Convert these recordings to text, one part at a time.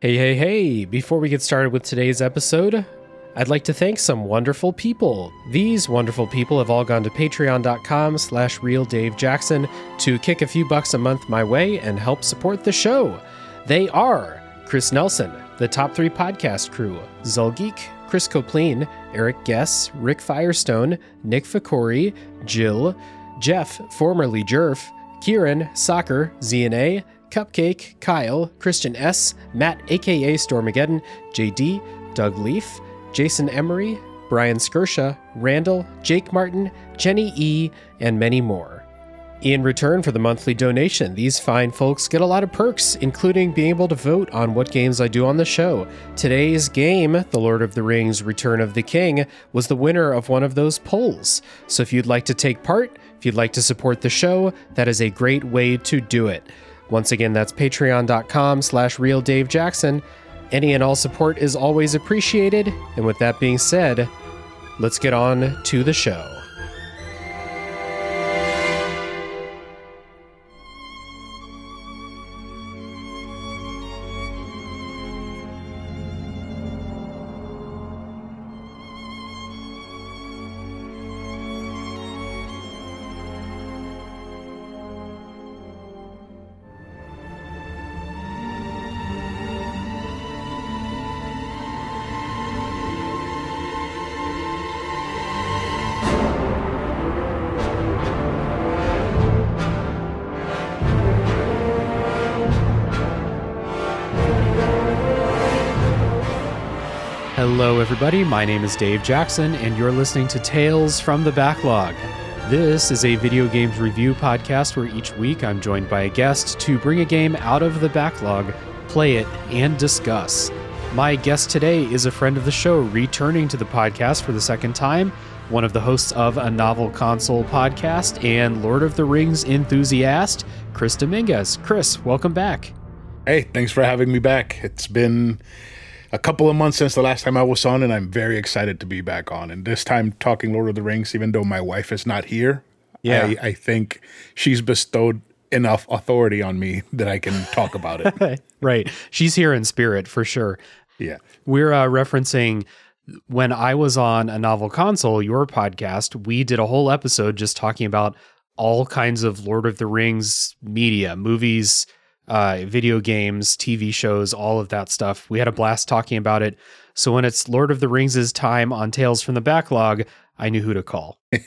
Hey, hey, hey! Before we get started with today's episode, I'd like to thank some wonderful people. These wonderful people have all gone to patreon.com slash realdavejackson to kick a few bucks a month my way and help support the show. They are Chris Nelson, the Top 3 Podcast Crew, Zulgeek, Chris Copleen, Eric Guess, Rick Firestone, Nick Fakori, Jill, Jeff, formerly Jerf, Kieran, Soccer, ZNA, Cupcake, Kyle, Christian S., Matt aka Stormageddon, JD, Doug Leaf, Jason Emery, Brian Skirsha, Randall, Jake Martin, Jenny E., and many more. In return for the monthly donation, these fine folks get a lot of perks, including being able to vote on what games I do on the show. Today's game, The Lord of the Rings Return of the King, was the winner of one of those polls. So if you'd like to take part, if you'd like to support the show, that is a great way to do it. Once again, that's patreon.com slash realdavejackson. Any and all support is always appreciated. And with that being said, let's get on to the show. Everybody. My name is Dave Jackson, and you're listening to Tales from the Backlog. This is a video games review podcast where each week I'm joined by a guest to bring a game out of the backlog, play it, and discuss. My guest today is a friend of the show, returning to the podcast for the second time, one of the hosts of a novel console podcast and Lord of the Rings enthusiast, Chris Dominguez. Chris, welcome back. Hey, thanks for having me back. It's been a couple of months since the last time I was on, and I'm very excited to be back on. And this time, talking Lord of the Rings, even though my wife is not here, Yeah. I, I think she's bestowed enough authority on me that I can talk about it. right. She's here in spirit for sure. yeah. We're uh, referencing when I was on a novel console, your podcast, we did a whole episode just talking about all kinds of Lord of the Rings media, movies, uh, video games, TV shows, all of that stuff. We had a blast talking about it. So when it's Lord of the Rings' time on Tales from the Backlog, I knew who to call.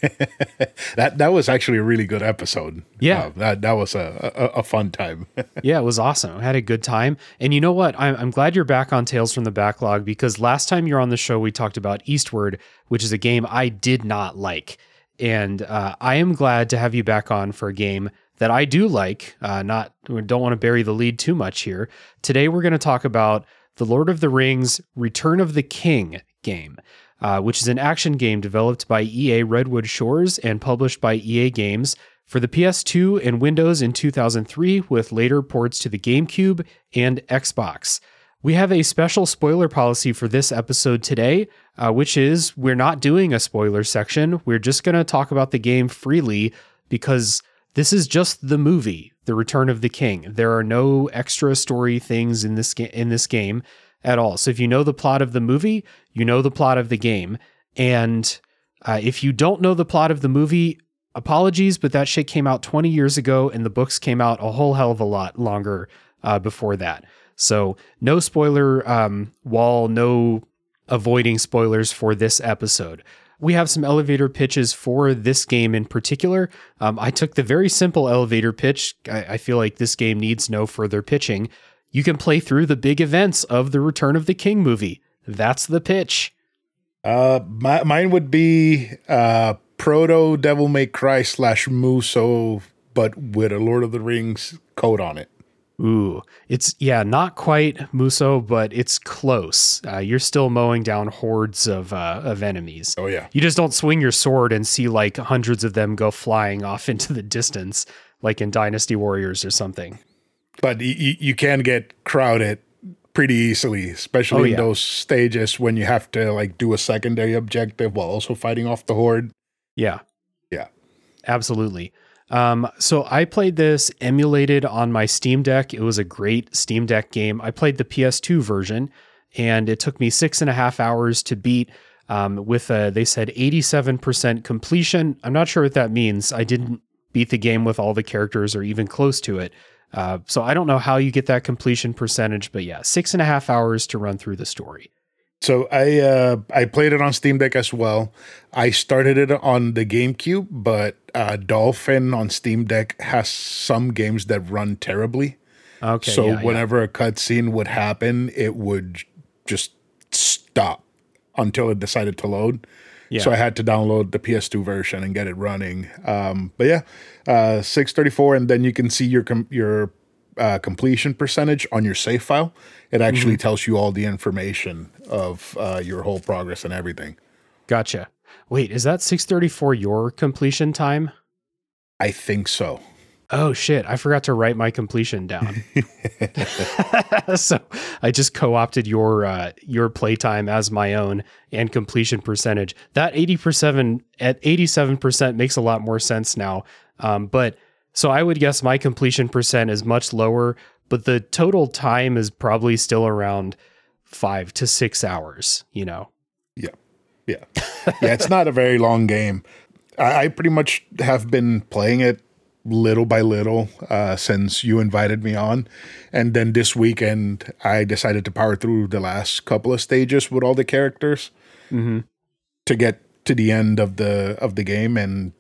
That that was actually a really good episode. Yeah. Uh, that that was a, a, a fun time. yeah, it was awesome. I had a good time. And you know what? I'm, I'm glad you're back on Tales from the Backlog because last time you're on the show, we talked about Eastward, which is a game I did not like. And uh, I am glad to have you back on for a game that I do like. Uh, not don't want to bury the lead too much here. Today we're going to talk about the Lord of the Rings Return of the King game. Uh, which is an action game developed by EA Redwood Shores and published by EA Games for the PS2 and Windows in 2003, with later ports to the GameCube and Xbox. We have a special spoiler policy for this episode today, uh, which is we're not doing a spoiler section. We're just going to talk about the game freely because this is just the movie, The Return of the King. There are no extra story things in this ga- in this game at all. So if you know the plot of the movie, you know the plot of the game. And uh, if you don't know the plot of the movie, apologies, but that shit came out 20 years ago, and the books came out a whole hell of a lot longer uh, before that. So no spoiler um, wall, no avoiding spoilers for this episode. We have some elevator pitches for this game in particular. Um, I took the very simple elevator pitch. I, I feel like this game needs no further pitching. You can play through the big events of the Return of the King movie. That's the pitch. Uh, my, mine would be uh, proto Devil May Cry slash Musou, but with a Lord of the Rings coat on it. Ooh, it's yeah, not quite Musou, but it's close. Uh, you're still mowing down hordes of uh, of enemies. Oh yeah. You just don't swing your sword and see like hundreds of them go flying off into the distance, like in Dynasty Warriors or something. but y- you can get crowded pretty easily, especially Oh, in those stages when you have to like do a secondary objective while also fighting off the horde. Yeah, Yeah. absolutely. Um, so I played this emulated on my Steam Deck. It was a great Steam Deck game. I played the PS2 version, and it took me six and a half hours to beat. Um, with a, they said 87% completion. I'm not sure what that means. I didn't beat the game with all the characters or even close to it. Uh, so I don't know how you get that completion percentage, but yeah, six and a half hours to run through the story. So I uh, I played it on Steam Deck as well. I started it on the GameCube, but uh, Dolphin on Steam Deck has some games that run terribly. Okay. So yeah, whenever yeah. a cutscene would happen, it would just stop until it decided to load. Yeah. So I had to download the PS2 version and get it running. Um, but yeah, uh, 634, and then you can see your com- your uh, completion percentage on your save file. It actually mm-hmm. tells you all the information of uh, your whole progress and everything. Gotcha. Wait, is that 634 your completion time? I think so. Oh shit, I forgot to write my completion down. so I just co-opted your uh, your playtime as my own and completion percentage. That 80% at 87% makes a lot more sense now. Um, but so I would guess my completion percent is much lower, but the total time is probably still around 5 to 6 hours, you know. Yeah. Yeah. Yeah, it's not a very long game. I, I pretty much have been playing it little by little uh, since you invited me on. And then this weekend, I decided to power through the last couple of stages with all the characters mm-hmm. to get to the end of the of the game. And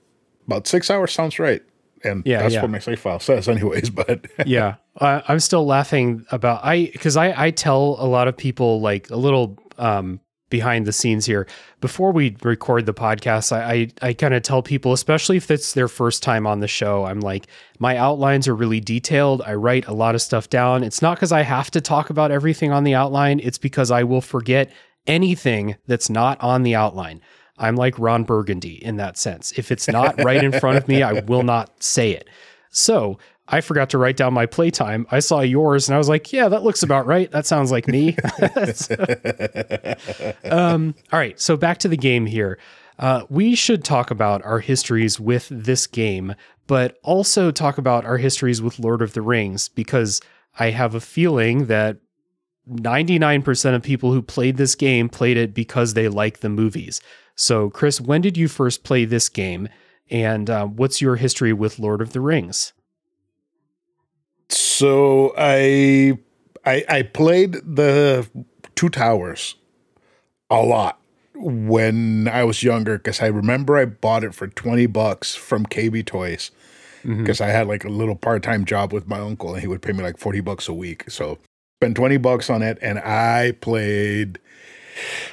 about six hours sounds right. And yeah, that's yeah. what my save file says, anyways. But yeah, uh, I'm still laughing about I because I I tell a lot of people like a little um behind the scenes here. Before we record the podcast, I I, I kind of tell people, especially if it's their first time on the show, I'm like, my outlines are really detailed. I write a lot of stuff down. It's not because I have to talk about everything on the outline. It's because I will forget anything that's not on the outline. I'm like Ron Burgundy in that sense. If it's not right in front of me, I will not say it. So I forgot to write down my playtime. I saw yours and I was like, yeah, that looks about right. That sounds like me. um, all right. So back to the game here. Uh, we should talk about our histories with this game, but also talk about our histories with Lord of the Rings because I have a feeling that 99% of people who played this game played it because they like the movies. So, Chris, when did you first play this game? And uh, what's your history with Lord of the Rings? So I I I played the Two Towers a lot when I was younger because I remember I bought it for 20 bucks from KB Toys because mm-hmm. I had like a little part-time job with my uncle and he would pay me like 40 bucks a week. So spent 20 bucks on it and I played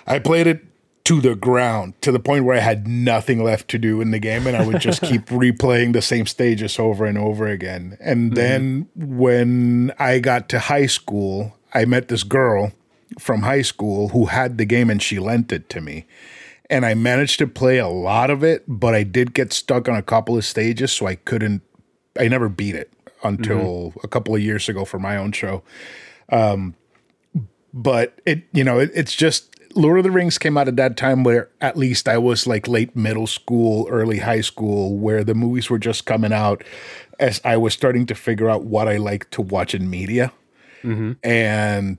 I played it to the ground to the point where I had nothing left to do in the game and I would just keep replaying the same stages over and over again. And mm-hmm. then when I got to high school, I met this girl from high school who had the game and she lent it to me. And I managed to play a lot of it, but I did get stuck on a couple of stages, so I couldn't, I never beat it until mm-hmm. a couple of years ago for my own show. Um, but it, you know, it, it's just Lord of the Rings came out at that time where at least I was like late middle school, early high school, where the movies were just coming out as I was starting to figure out what I like to watch in media. Mm-hmm. And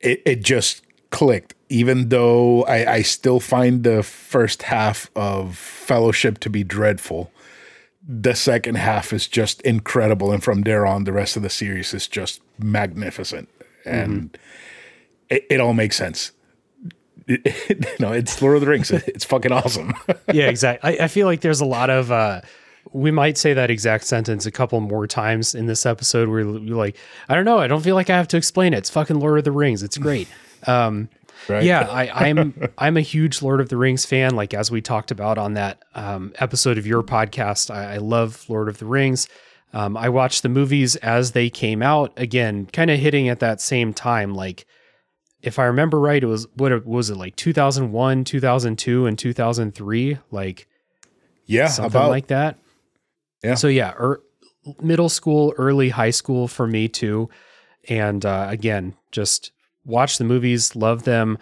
it, it just clicked, even though I, I still find the first half of Fellowship to be dreadful. The second half is just incredible. And from there on, the rest of the series is just magnificent. And mm-hmm. it, it all makes sense it, you it's Lord of the Rings. It's fucking awesome. yeah, exactly. I, I, feel like there's a lot of. Uh, we might say that exact sentence a couple more times in this episode. Where you're like, I don't know. I don't feel like I have to explain it. It's fucking Lord of the Rings. It's great. Um, right? Yeah, I, am I'm, I'm a huge Lord of the Rings fan. Like as we talked about on that um, episode of your podcast, I, I love Lord of the Rings. Um, I watched the movies as they came out. Again, kind of hitting at that same time, like if I remember right, it was what was it like 2001, 2002, and 2003, like yeah, something about, like that. Yeah. So yeah, er, middle school, early high school for me too, and uh, again, just watch the movies, love them.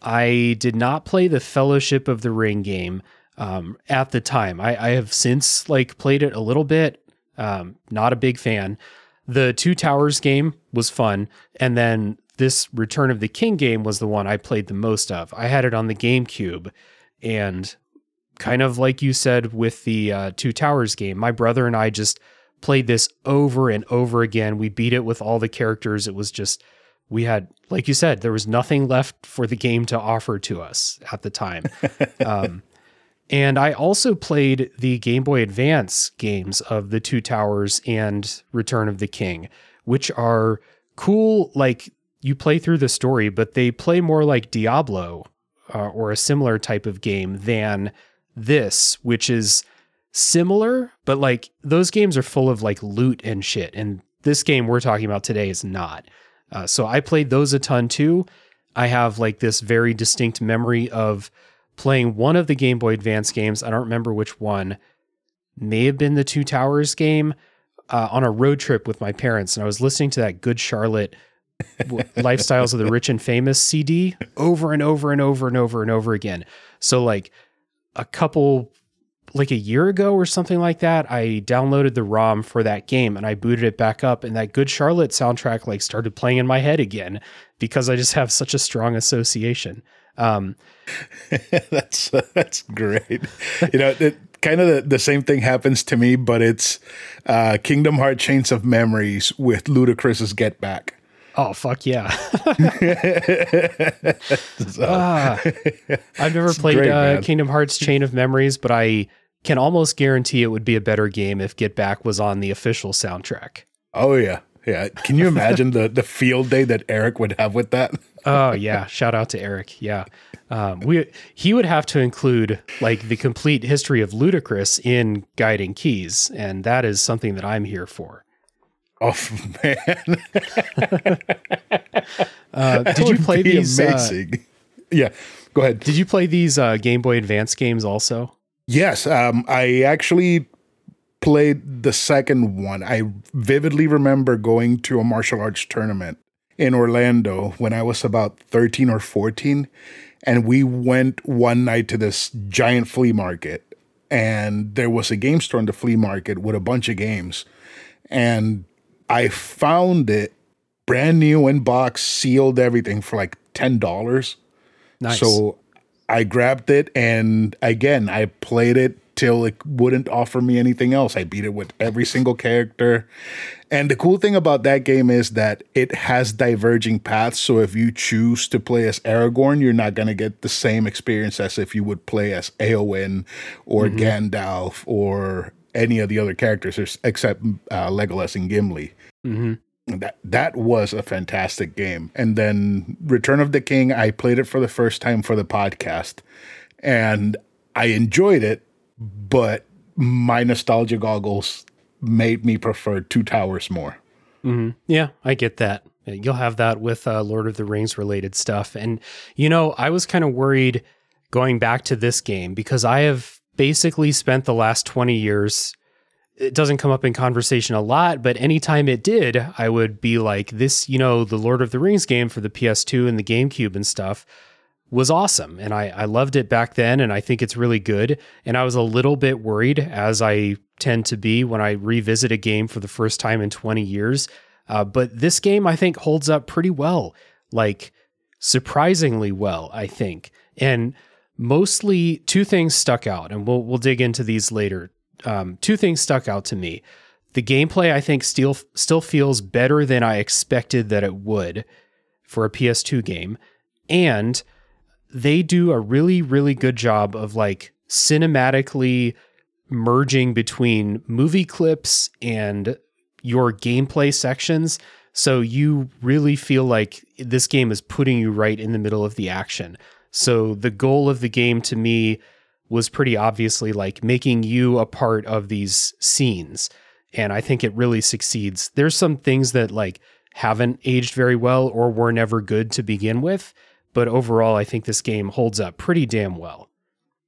I did not play the Fellowship of the Ring game. um, at the time. I, I have since like played it a little bit. Um, not a big fan. The Two Towers game was fun, and then this Return of the King game was the one I played the most of. I had it on the GameCube, and kind of like you said with the uh, Two Towers game, my brother and I just played this over and over again. We beat it with all the characters. It was just we had, like you said, there was nothing left for the game to offer to us at the time. um, and I also played the Game Boy Advance games of the Two Towers and Return of the King, which are cool. Like you play through the story, but they play more like Diablo uh, or a similar type of game than this, which is similar, but like those games are full of like loot and shit. And this game we're talking about today is not. Uh, so I played those a ton too. I have like this very distinct memory of playing one of the Game Boy Advance games. I don't remember which one. May have been the Two Towers game uh, on a road trip with my parents, and I was listening to that Good Charlotte Lifestyles of the Rich and Famous CD over and over and over and over and over again. So like a couple like a year ago or something like that, I downloaded the ROM for that game and I booted it back up and that Good Charlotte soundtrack like started playing in my head again because I just have such a strong association. Um, that's that's great. You know, it, kind of the, the, same thing happens to me, but it's uh, Kingdom Hearts Chains of Memories with Ludacris's Get Back. Oh fuck yeah! so. ah, I've never played great, uh, Kingdom Hearts Chain of Memories, but I can almost guarantee it would be a better game if Get Back was on the official soundtrack. Oh yeah, yeah. Can you imagine the the field day that Eric would have with that? oh yeah, shout out to Eric. Yeah, um, we he would have to include like the complete history of Ludacris in Guiding Keys, and that is something that I'm here for. Oh man! uh, did you play these? Uh, amazing. Uh, yeah, go ahead. Did you play these uh, Game Boy Advance games also? Yes, um, I actually played the second one. I vividly remember going to a martial arts tournament in Orlando when I was about 13 or 14. And we went one night to this giant flea market. And there was a game store in the flea market with a bunch of games. And I found it brand new in box, sealed everything for like $10. Nice. So I grabbed it and again, I played it till it wouldn't offer me anything else. I beat it with every single character. And the cool thing about that game is that it has diverging paths. So if you choose to play as Aragorn, you're not going to get the same experience as if you would play as Eowyn or mm-hmm. Gandalf or any of the other characters except uh, Legolas and Gimli. Mm-hmm that that was a fantastic game. And then Return of the King, I played it for the first time for the podcast, and I enjoyed it, but my nostalgia goggles made me prefer Two Towers more. Mm-hmm. Yeah, I get that. You'll have that with uh, Lord of the Rings related stuff. And, you know, I was kind of worried going back to this game because I have basically spent the last 20 years it doesn't come up in conversation a lot, but anytime it did, I would be like, this, you know, the Lord of the Rings game for the PS2 and the GameCube and stuff was awesome. And I, I loved it back then, and I think it's really good. And I was a little bit worried, as I tend to be when I revisit a game for the first time in 20 years. Uh, but this game, I think, holds up pretty well, like surprisingly well, I think. And mostly two things stuck out, and we'll we'll dig into these later um, two things stuck out to me. The gameplay, I think, still still feels better than I expected that it would for a PS2 game, and they do a really really good job of like cinematically merging between movie clips and your gameplay sections. So you really feel like this game is putting you right in the middle of the action. So the goal of the game to me was pretty obviously like making you a part of these scenes. And I think it really succeeds. There's some things that like haven't aged very well or were never good to begin with. But overall, I think this game holds up pretty damn well.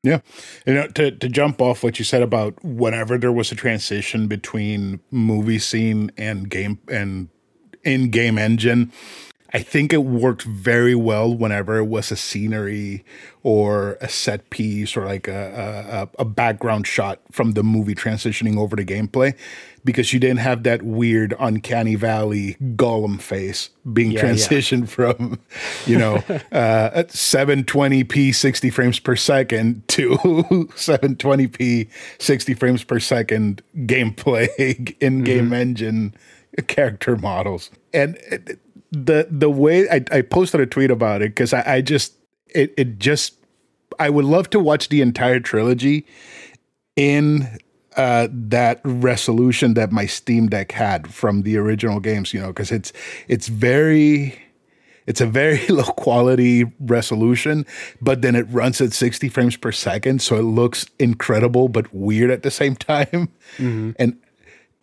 Yeah. You uh, know, to, to jump off what you said about whenever there was a transition between movie scene and game and in game engine, I think it worked very well whenever it was a scenery or a set piece or like a, a, a background shot from the movie transitioning over to gameplay because you didn't have that weird uncanny valley Gollum face being Yeah, transitioned yeah. from you know uh 720p 60 frames per second to 720p 60 frames per second gameplay in-game Mm-hmm. engine character models and the the way I, I posted a tweet about it because I, I just it, it just I would love to watch the entire trilogy in uh, that resolution that my Steam Deck had from the original games, you know, because it's it's very it's a very low quality resolution, but then it runs at 60 frames per second, so it looks incredible but weird at the same time. And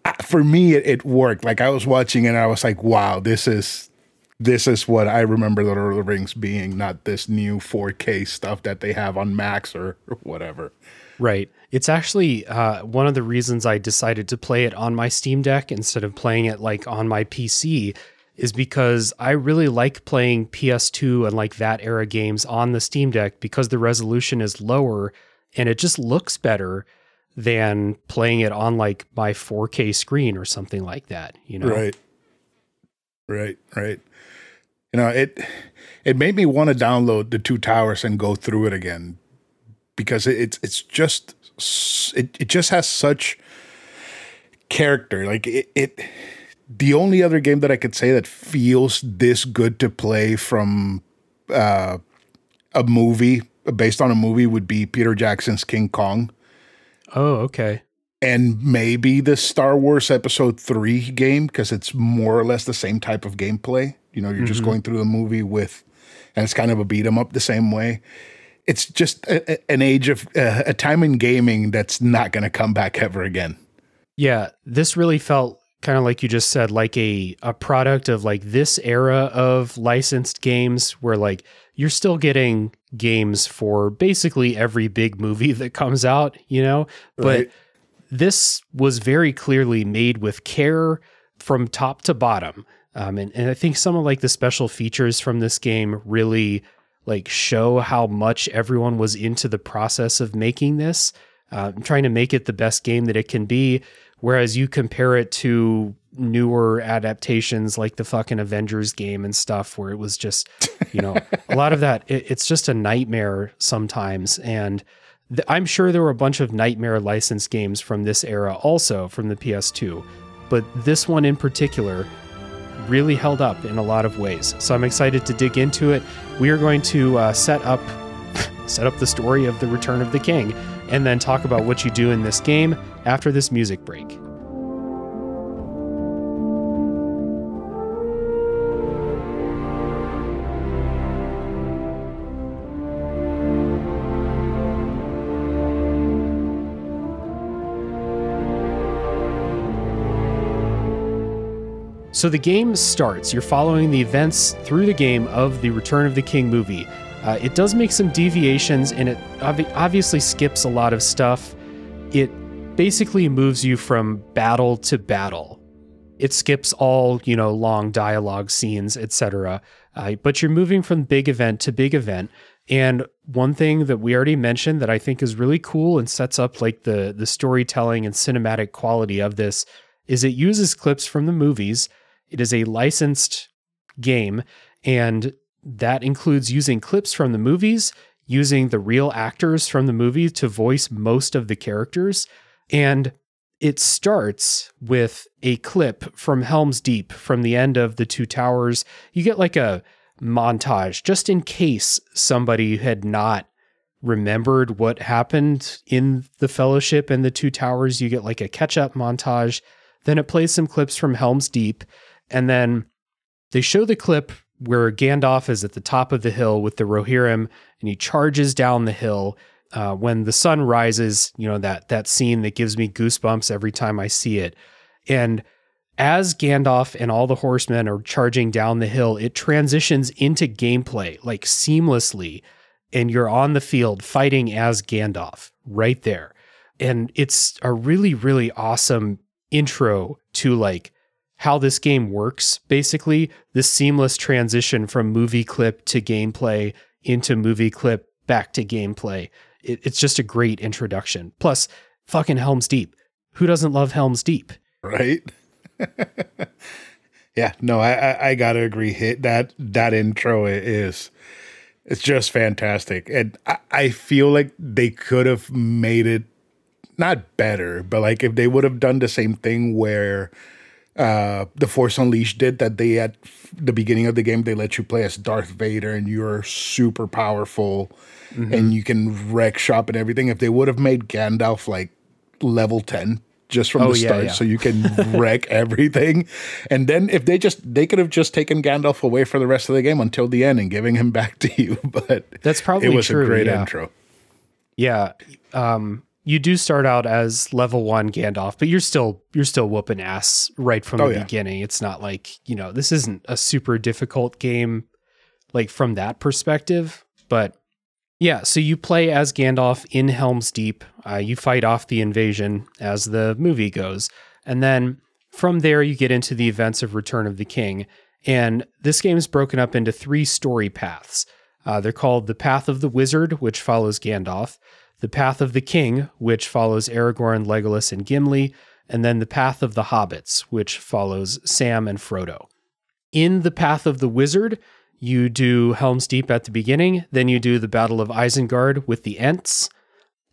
uh, for me, it, it worked. Like I was watching and I was like, "Wow, this is this is what I remember the Lord of the Rings being, not this new 4K stuff that they have on Max or, or whatever." Right. It's actually uh, one of the reasons I decided to play it on my Steam Deck instead of playing it like on my PC is because I really like playing PS2 and like that era games on the Steam Deck because the resolution is lower and it just looks better than playing it on like my 4K screen or something like that, you know. Right. Right, right. You know, it it made me want to download the Two Towers and go through it again because it, it's it's just it it just has such character. Like it, it the only other game that I could say that feels this good to play from uh, a movie based on a movie would be Peter Jackson's King Kong Oh, okay. And maybe the Star Wars Episode 3 game because it's more or less the same type of gameplay. You know, you're just going through a movie with, and it's kind of a beat 'em up the same way. It's just a, a- an age of uh, a time in gaming that's not going to come back ever again. Yeah, this really felt kind of like you just said, like a a product of like this era of licensed games where like you're still getting games for basically every big movie that comes out, you know? But Right. This was very clearly made with care from top to bottom. Um, and, and I think some of like the special features from this game really like show how much everyone was into the process of making this, uh, trying to make it the best game that it can be. Whereas you compare it to newer adaptations like the fucking Avengers game and stuff, where it was just, you know, a lot of that, it, it's just a nightmare sometimes. And I'm sure there were a bunch of nightmare licensed games from this era also from the PS2, but this one in particular really held up in a lot of ways. So I'm excited to dig into it. We are going to uh, set up set up the story of the Return of the King, and then talk about what you do in this game after this music break. So the game starts. You're following the events through the game of the Return of the King movie. Uh, it does make some deviations and it obvi- obviously skips a lot of stuff. It basically moves you from battle to battle. It skips all, you know, long dialogue scenes, etc. Uh, but you're moving from big event to big event. And one thing that we already mentioned that I think is really cool and sets up like the the storytelling and cinematic quality of this is it uses clips from the movies. It is a licensed game, and that includes using clips from the movies, using the real actors from the movie to voice most of the characters. And it starts with a clip from Helm's Deep from the end of The Two Towers. You get like a montage just in case somebody had not remembered what happened in the Fellowship and The Two Towers. You get like a catch up montage. Then it plays some clips from Helm's Deep. And then they show the clip where Gandalf is at the top of the hill with the Rohirrim and he charges down the hill. Uh, when the sun rises, you know, that that scene that gives me goosebumps every time I see it. And as Gandalf and all the horsemen are charging down the hill, it transitions into gameplay like seamlessly. And you're on the field fighting as Gandalf right there. And it's a really, really awesome intro to like how this game works, basically, this seamless transition from movie clip to gameplay into movie clip back to gameplay. It, it's just a great introduction. Plus, fucking Helm's Deep. Who doesn't love Helm's Deep? Right? yeah, no, I, I, I gotta agree. Hit that that intro is it's just fantastic. And I, I feel like they could have made it not better, but like if they would have done the same thing where uh, the Force Unleashed did that they at the beginning of the game they let you play as Darth Vader and you're super powerful mm-hmm. and you can wreck shop and everything. If they would have made Gandalf like level 10 just from oh, the start yeah, yeah. so you can wreck everything and then if they just they could have just taken gandalf away for the rest of the game until the end and giving him back to you but that's probably it was true, a great yeah. intro yeah um you do start out as level one Gandalf, but you're still you're still whooping ass right from oh, the beginning. It's not like you know this isn't a super difficult game, like from that perspective. But yeah, so you play as Gandalf in Helm's Deep. Uh, you fight off the invasion as the movie goes. And then from there, you get into the events of Return of the King. And this game is broken up into three story paths. Uh, they're called the Path of the Wizard, which follows Gandalf, the Path of the King, which follows Aragorn, Legolas, and Gimli, and then the Path of the Hobbits, which follows Sam and Frodo. In the Path of the Wizard, you do Helm's Deep at the beginning, then you do the Battle of Isengard with the Ents,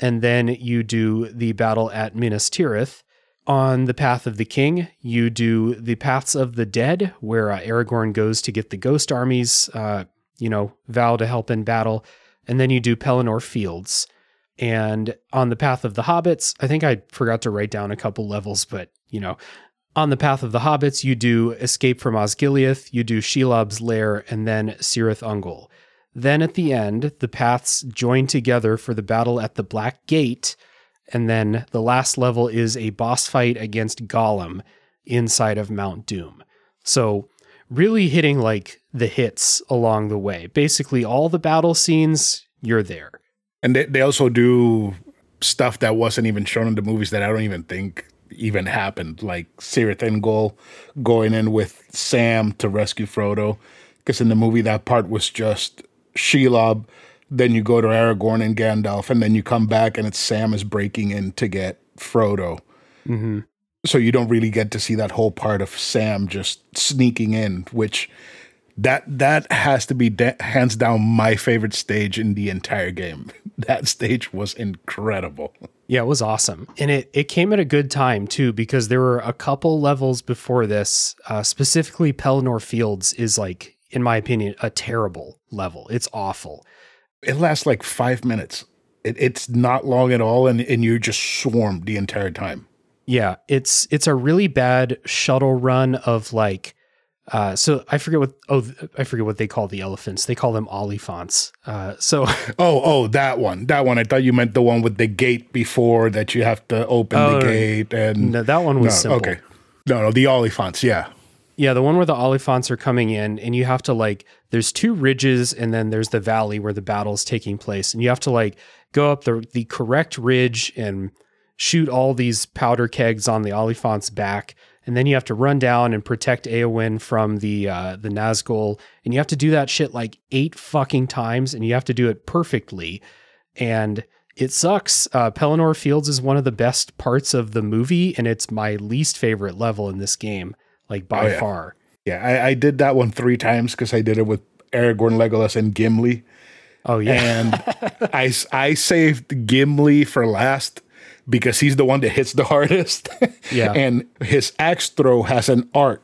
and then you do the battle at Minas Tirith. On the Path of the King, you do the Paths of the Dead, where uh, Aragorn goes to get the ghost armies, uh, you know, vow to help in battle, and then you do Pelennor Fields. And on the Path of the Hobbits, I think I forgot to write down a couple levels, but you know, on the path of the hobbits, you do Escape from Osgiliath, you do Shelob's Lair, and then Cirith Ungol. Then at the end, the paths join together for the battle at the Black Gate, and then the last level is a boss fight against Gollum inside of Mount Doom. So, really hitting like the hits along the way. Basically, all the battle scenes, you're there. And they, they also do stuff that wasn't even shown in the movies that I don't even think even happened, like Cirith Ungol going in with Sam to rescue Frodo. Because in the movie, that part was just Shelob. Then you go to Aragorn and Gandalf, and then you come back and it's Sam is breaking in to get Frodo. Mm-hmm. So you don't really get to see that whole part of Sam just sneaking in, which that that has to be de- hands down my favorite stage in the entire game. That stage was incredible. Yeah, it was awesome, and it it came at a good time too because there were a couple levels before this. Uh, specifically, Pelennor Fields is like, in my opinion, a terrible level. It's awful. It lasts like five minutes. It, it's not long at all, and and you're just swarmed the entire time. Yeah, it's it's a really bad shuttle run of like uh, so I forget what oh I forget what they call the elephants. They call them oliphaunts. Uh, so oh oh that one that one. I thought you meant the one with the gate before that you have to open oh, the gate and no, that one was no, simple. Okay, no no the oliphaunts yeah yeah the one where the oliphaunts are coming in and you have to like there's two ridges and then there's the valley where the battle's taking place and you have to like go up the the correct ridge and shoot all these powder kegs on the oliphaunt's back and then you have to run down and protect Eowyn from the uh, the Nazgul, and you have to do that shit like eight fucking times, and you have to do it perfectly, and it sucks. Uh, Pelennor Fields is one of the best parts of the movie, and it's my least favorite level in this game, like by oh, yeah. far. Yeah, I, I, did that one three times because I did it with Aragorn, Legolas, and Gimli. Oh yeah, and I I saved Gimli for last because he's the one that hits the hardest. yeah. and his axe throw has an arc.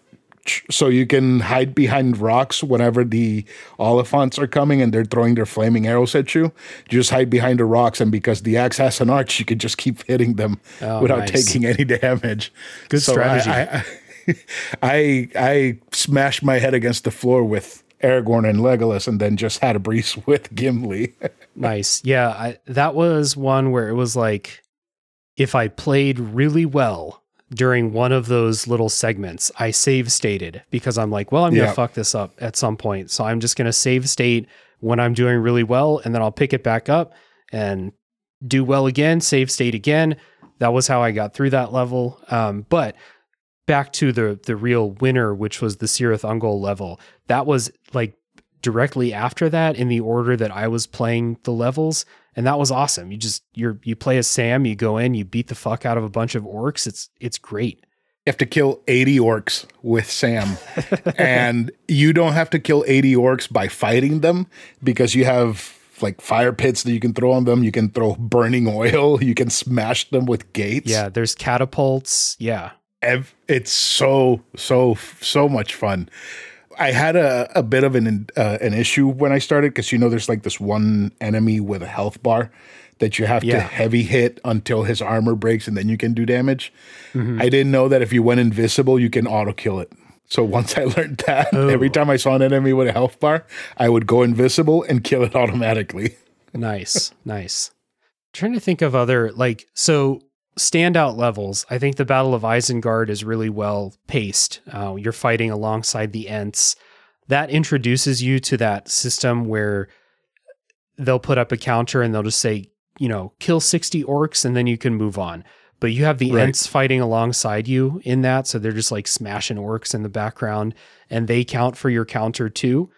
So you can hide behind rocks whenever the oliphaunts are coming and they're throwing their flaming arrows at you. You just hide behind the rocks, and because the axe has an arch, you can just keep hitting them oh, without nice. taking any damage. Good so strategy. I, I, I I smashed my head against the floor with Aragorn and Legolas, and then just had a breeze with Gimli. nice, yeah. I, that was one where it was like if I played really well during one of those little segments, I save stated because I'm like, well, I'm going to fuck this up at some point. So I'm just going to save state when I'm doing really well and then I'll pick it back up and do well again, save state again. That was how I got through that level. Um, but back to the the real winner, which was the Cirith Ungol level. That was like directly after that in the order that I was playing the levels, and that was awesome. You just you're you play as Sam, you go in, you beat the fuck out of a bunch of orcs. It's it's great. You have to kill 80 orcs with Sam. and you don't have to kill 80 orcs by fighting them because you have like fire pits that you can throw on them. You can throw burning oil. You can smash them with gates. Yeah, there's catapults. Yeah. It's so, so, so much fun. I had a, a bit of an uh, an issue when I started because you know there's like this one enemy with a health bar that you have yeah. to heavy hit until his armor breaks and then you can do damage. Mm-hmm. I didn't know that if you went invisible, you can auto kill it. So once I learned that, oh. every time I saw an enemy with a health bar, I would go invisible and kill it automatically. nice, nice. I'm trying to think of other like so standout levels. I think the Battle of Isengard is really well paced. Uh, you're fighting alongside the Ents. That introduces you to that system where they'll put up a counter and they'll just say, you know, kill 60 orcs and then you can move on. But you have the right. Ents fighting alongside you in that. So they're just like smashing orcs in the background and they count for your counter too.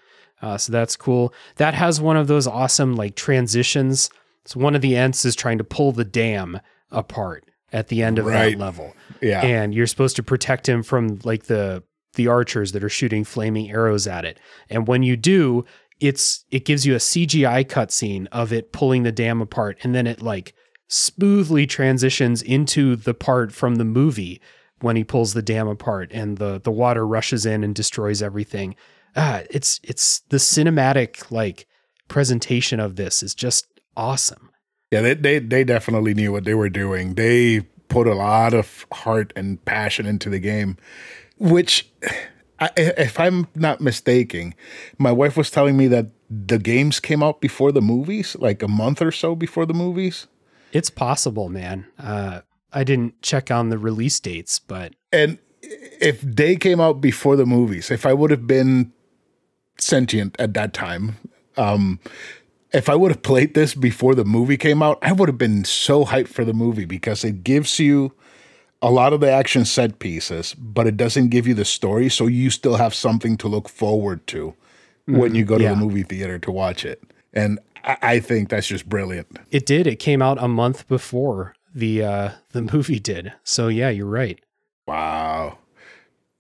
Uh, so that's cool. That has one of those awesome like transitions. So one of the Ents is trying to pull the dam apart at the end of right. that level. Yeah. And you're supposed to protect him from like the the archers that are shooting flaming arrows at it. And when you do, it's it gives you a CGI cutscene of it pulling the dam apart and then it like smoothly transitions into the part from the movie when he pulls the dam apart and the the water rushes in and destroys everything. Ah, it's it's the cinematic like presentation of this is just awesome. Yeah, they, they they definitely knew what they were doing. They put a lot of heart and passion into the game, which, I, if I'm not mistaken, my wife was telling me that the games came out before the movies, like a month or so before the movies. It's possible, man. Uh, I didn't check on the release dates, but and if they came out before the movies, if I would have been sentient at that time, um, if I would have played this before the movie came out, I would have been so hyped for the movie because it gives you a lot of the action set pieces, but it doesn't give you the story. So you still have something to look forward to mm, when you go to yeah. the movie theater to watch it. And I, I, think that's just brilliant. It did. It came out a month before the uh, the movie did. So yeah, you're right. Wow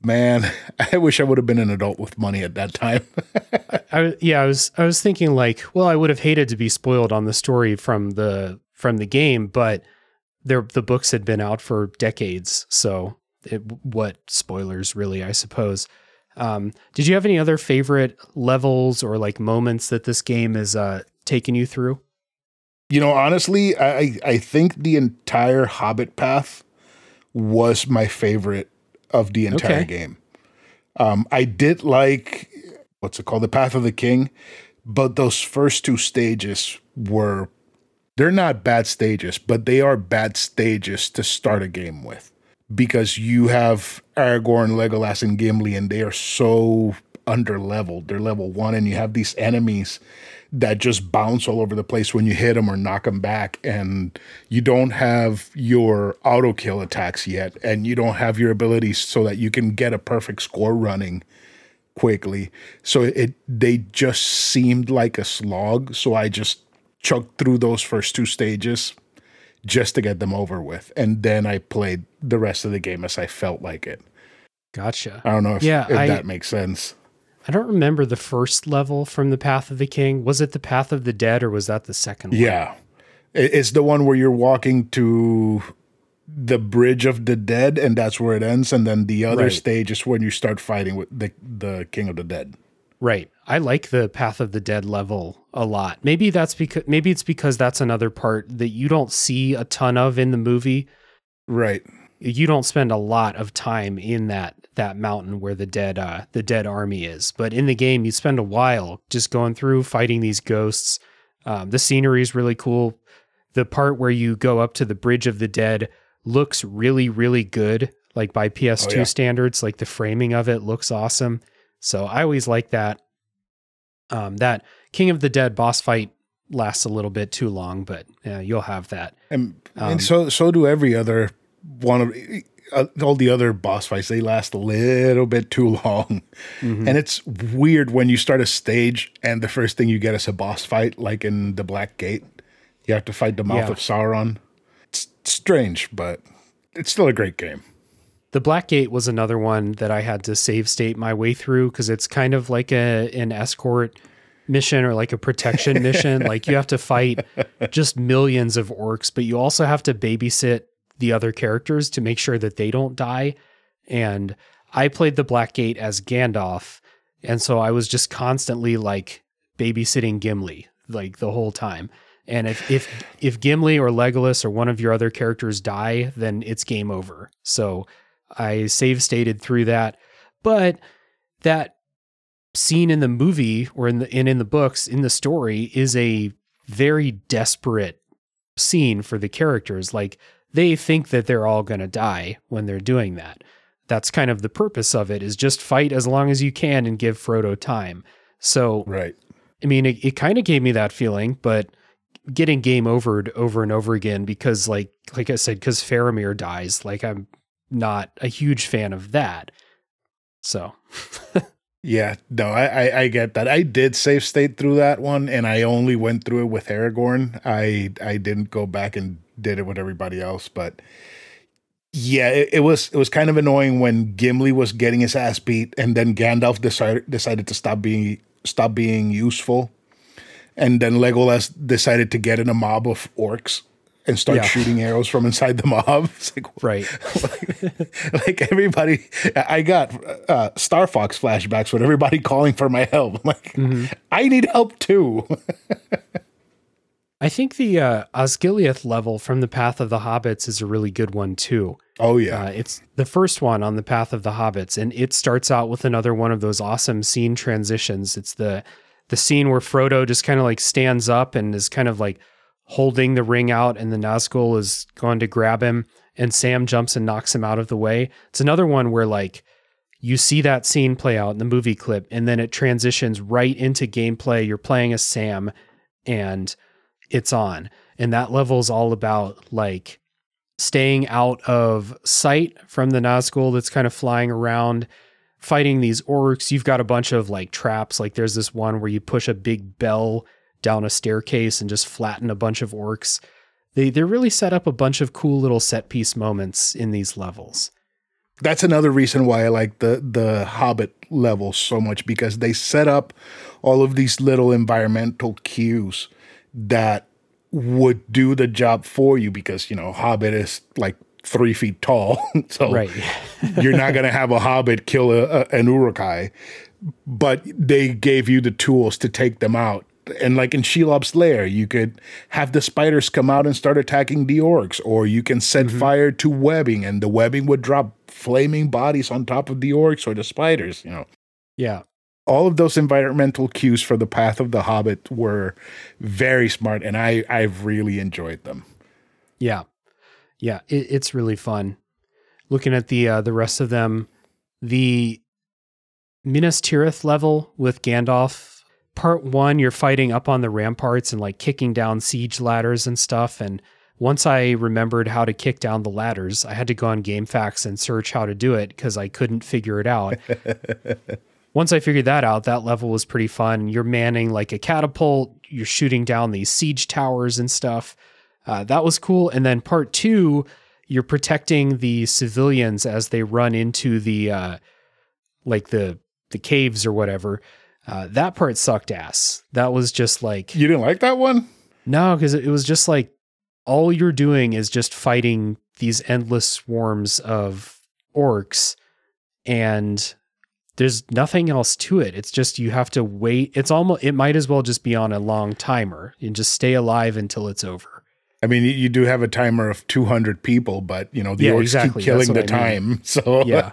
man, I wish I would have been an adult with money at that time. I, yeah, I was I was thinking like, well, I would have hated to be spoiled on the story from the from the game, but there the books had been out for decades, so it, what spoilers really, I suppose. Um, did you have any other favorite levels or like moments that this game has uh, taken you through? You know, honestly, I I think the entire Hobbit path was my favorite of the entire okay. game. Um, I did like what's it called, the Path of the King, but those first two stages were they're not bad stages, but they are bad stages to start a game with because you have Aragorn, Legolas, and Gimli, and they are so under leveled. They're level one, and you have these enemies that just bounce all over the place when you hit them or knock them back. And you don't have your auto kill attacks yet and you don't have your abilities so that you can get a perfect score running quickly. So it they just seemed like a slog. So i just chugged through those first two stages just to get them over with. And then i played the rest of the game as i felt like it. Gotcha. I don't know if, yeah, if I, that makes sense I don't remember the first level from the Path of the King. Was it the Path of the Dead or was that the second one? Yeah. It's the one where you're walking to the Bridge of the Dead and that's where it ends. And then the other right. stage is when you start fighting with the, the King of the Dead. Right. I like the Path of the Dead level a lot. Maybe that's because maybe it's because that's another part that you don't see a ton of in the movie. Right. You don't spend a lot of time in that that mountain where the dead uh, the dead army is. But in the game, you spend a while just going through fighting these ghosts. Um, the scenery is really cool. The part where you go up to the bridge of the dead looks really really good, like by PS2 oh, yeah. standards. Like the framing of it looks awesome. So I always like that. Um, that King of the Dead boss fight lasts a little bit too long, but yeah, you'll have that. And, um, and so so do every other one of uh, all the other boss fights they last a little bit too long, mm-hmm. and it's weird when you start a stage and the first thing you get is a boss fight, like in the Black Gate. You have to fight the mouth yeah. of Sauron. It's strange, but it's still a great game. The Black Gate was another one that I had to save state my way through because it's kind of like a an escort mission or like a protection mission. like you have to fight just millions of orcs, but you also have to babysit the other characters to make sure that they don't die. And I played the Black Gate as Gandalf, and so I was just constantly like babysitting Gimli like the whole time. And if if if Gimli or Legolas or one of your other characters die, then it's game over. So I save stated through that. But that scene in the movie or in the and in the books in the story is a very desperate scene for the characters. Like they think that they're all going to die when they're doing that. That's kind of the purpose of it is just fight as long as you can and give Frodo time. So Right. I mean it, it kind of gave me that feeling, but getting game overed over and over again because like like I said cuz Faramir dies, like I'm not a huge fan of that. So Yeah, no, I, I, I get that. I did save state through that one, and I only went through it with Aragorn. I I didn't go back and did it with everybody else, but yeah, it, it, was it was kind of annoying when Gimli was getting his ass beat, and then Gandalf decided decided to stop being stop being useful, and then Legolas decided to get in a mob of orcs and start yeah. shooting arrows from inside the mob. It's like right, like, like everybody. I got uh, Star Fox flashbacks with everybody calling for my help. I'm like, mm-hmm. I need help too. I think the uh, Osgiliath level from the Path of the Hobbits is a really good one too. Oh yeah, uh, it's the first one on the Path of the Hobbits, and it starts out with another one of those awesome scene transitions. It's the the scene where Frodo just kind of like stands up and is kind of like holding the ring out and the Nazgul is going to grab him and Sam jumps and knocks him out of the way. It's another one where like you see that scene play out in the movie clip and then it transitions right into gameplay. You're playing as Sam and it's on. And that level is all about like staying out of sight from the Nazgul that's kind of flying around fighting these orcs. You've got a bunch of like traps. Like there's this one where you push a big bell down a staircase and just flatten a bunch of orcs. They they really set up a bunch of cool little set piece moments in these levels. That's another reason why I like the the Hobbit level so much because they set up all of these little environmental cues that would do the job for you because you know Hobbit is like three feet tall, so right. you're not gonna have a Hobbit kill a, a, an Uruk-hai, but they gave you the tools to take them out and like in Shelob's lair, you could have the spiders come out and start attacking the orcs, or you can set mm-hmm. fire to webbing, and the webbing would drop flaming bodies on top of the orcs or the spiders. You know. Yeah. All of those environmental cues for the Path of the Hobbit were very smart, and I I've really enjoyed them. Yeah, yeah, it, it's really fun. Looking at the uh, the rest of them, the Minas Tirith level with Gandalf part one, you're fighting up on the ramparts and like kicking down siege ladders and stuff. And once I remembered how to kick down the ladders, I had to go on GameFAQs and search how to do it because I couldn't figure it out. once I figured that out, that level was pretty fun. You're manning like a catapult, you're shooting down these siege towers and stuff. Uh, that was cool. And then part two, you're protecting the civilians as they run into the uh, like the the caves or whatever. Uh, that part sucked ass. That was just like you didn't like that one. No, because it was just like all you're doing is just fighting these endless swarms of orcs, and there's nothing else to it. It's just you have to wait. It's almost it might as well just be on a long timer and just stay alive until it's over. I mean, you do have a timer of 200 people, but you know the yeah, orcs exactly. keep killing the I time. Mean. So yeah.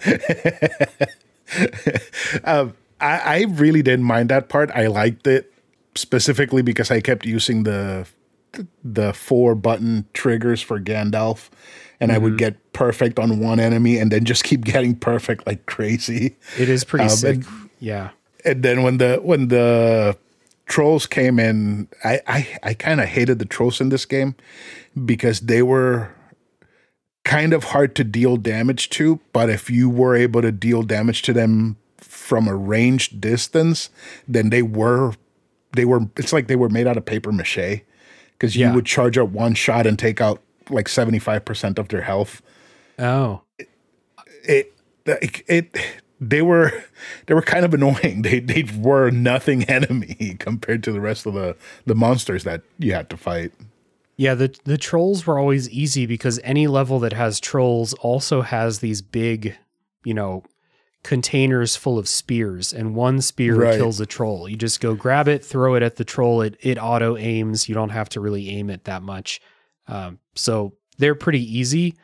um, I, I really didn't mind that part. I liked it specifically because I kept using the the four button triggers for Gandalf and mm-hmm. I would mm-hmm. get perfect on one enemy and then just keep getting perfect like crazy. It is pretty um, sick. And, yeah. And then when the when the trolls came in, I I, I kind of hated the trolls in this game because they were kind of hard to deal damage to, but if you were able to deal damage to them from a ranged distance, then they were they were it's like they were made out of paper mache because you Yeah. would charge up one shot and take out like 75% of their health. Oh, It it, it they were they were kind of annoying. They they were nothing enemy compared to the rest of the the monsters that you had to fight. Yeah, the the trolls were always easy because any level that has trolls also has these big, you know, containers full of spears, and one spear Right. kills a troll. You just go grab it, throw it at the troll. It it auto aims. You don't have to really aim it that much. Um, so they're pretty easy.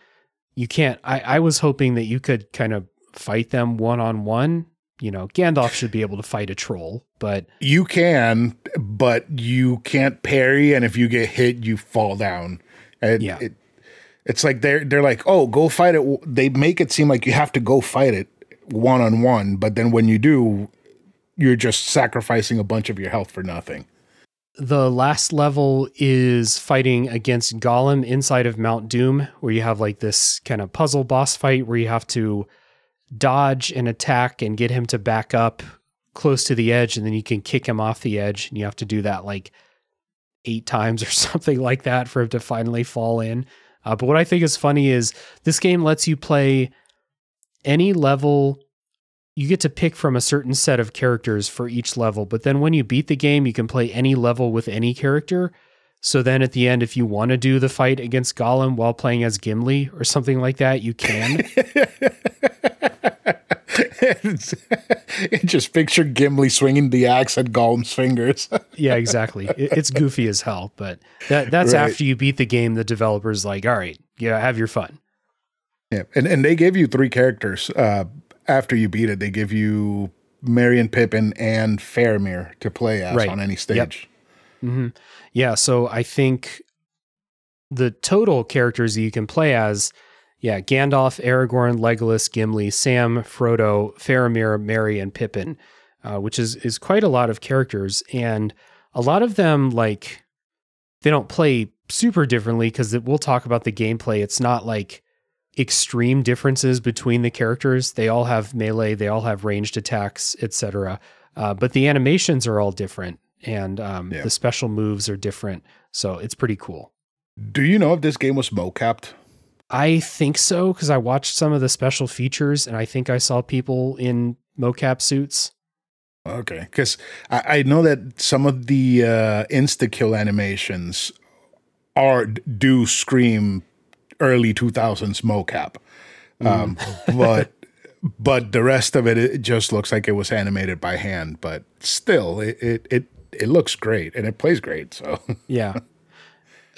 You can't. I I was hoping that you could kind of fight them one on one. You know, Gandalf should be able to fight a troll, but You can, but you can't parry, and if you get hit, you fall down. And Yeah. it, it's like they're they're like, oh, go fight it. They make it seem like you have to go fight it one on one, but then when you do, you're just sacrificing a bunch of your health for nothing. The last level is fighting against Gollum inside of Mount Doom, where you have like this kind of puzzle boss fight where you have to dodge and attack and get him to back up close to the edge, and then you can kick him off the edge. And you have to do that like eight times or something like that for him to finally fall in. Uh, but what I think is funny is this game lets you play any level you get to pick from a certain set of characters for each level, but then when you beat the game, you can play any level with any character. So then at the end, if you want to do the fight against Gollum while playing as Gimli or something like that, you can. just picture Gimli swinging the axe at Gollum's fingers. yeah, exactly. It's goofy as hell, but that, that's Right. after you beat the game. The developer's like, all right, yeah, have your fun. yeah, and and they gave you three characters. Uh, after you beat it, they give you Merry and Pippin and Faramir to play as Right. on any stage. hmm Yeah, so I think the total characters that you can play as, yeah, Gandalf, Aragorn, Legolas, Gimli, Sam, Frodo, Faramir, Merry, and Pippin, uh, which is is quite a lot of characters, and a lot of them like they don't play super differently because we'll talk about the gameplay. It's not like extreme differences between the characters. They all have melee, they all have ranged attacks, etc. Uh, but the animations are all different, and um, Yeah. the special moves are different. So it's pretty cool. Do you know if this game was mocapped? I think so because I watched some of the special features, and I think I saw people in mocap suits. Okay, because I, I know that some of the uh, insta kill animations are do scream early two thousands mocap, um, but but the rest of it it just looks like it was animated by hand. But still, it it it, it looks great and it plays great. So Yeah.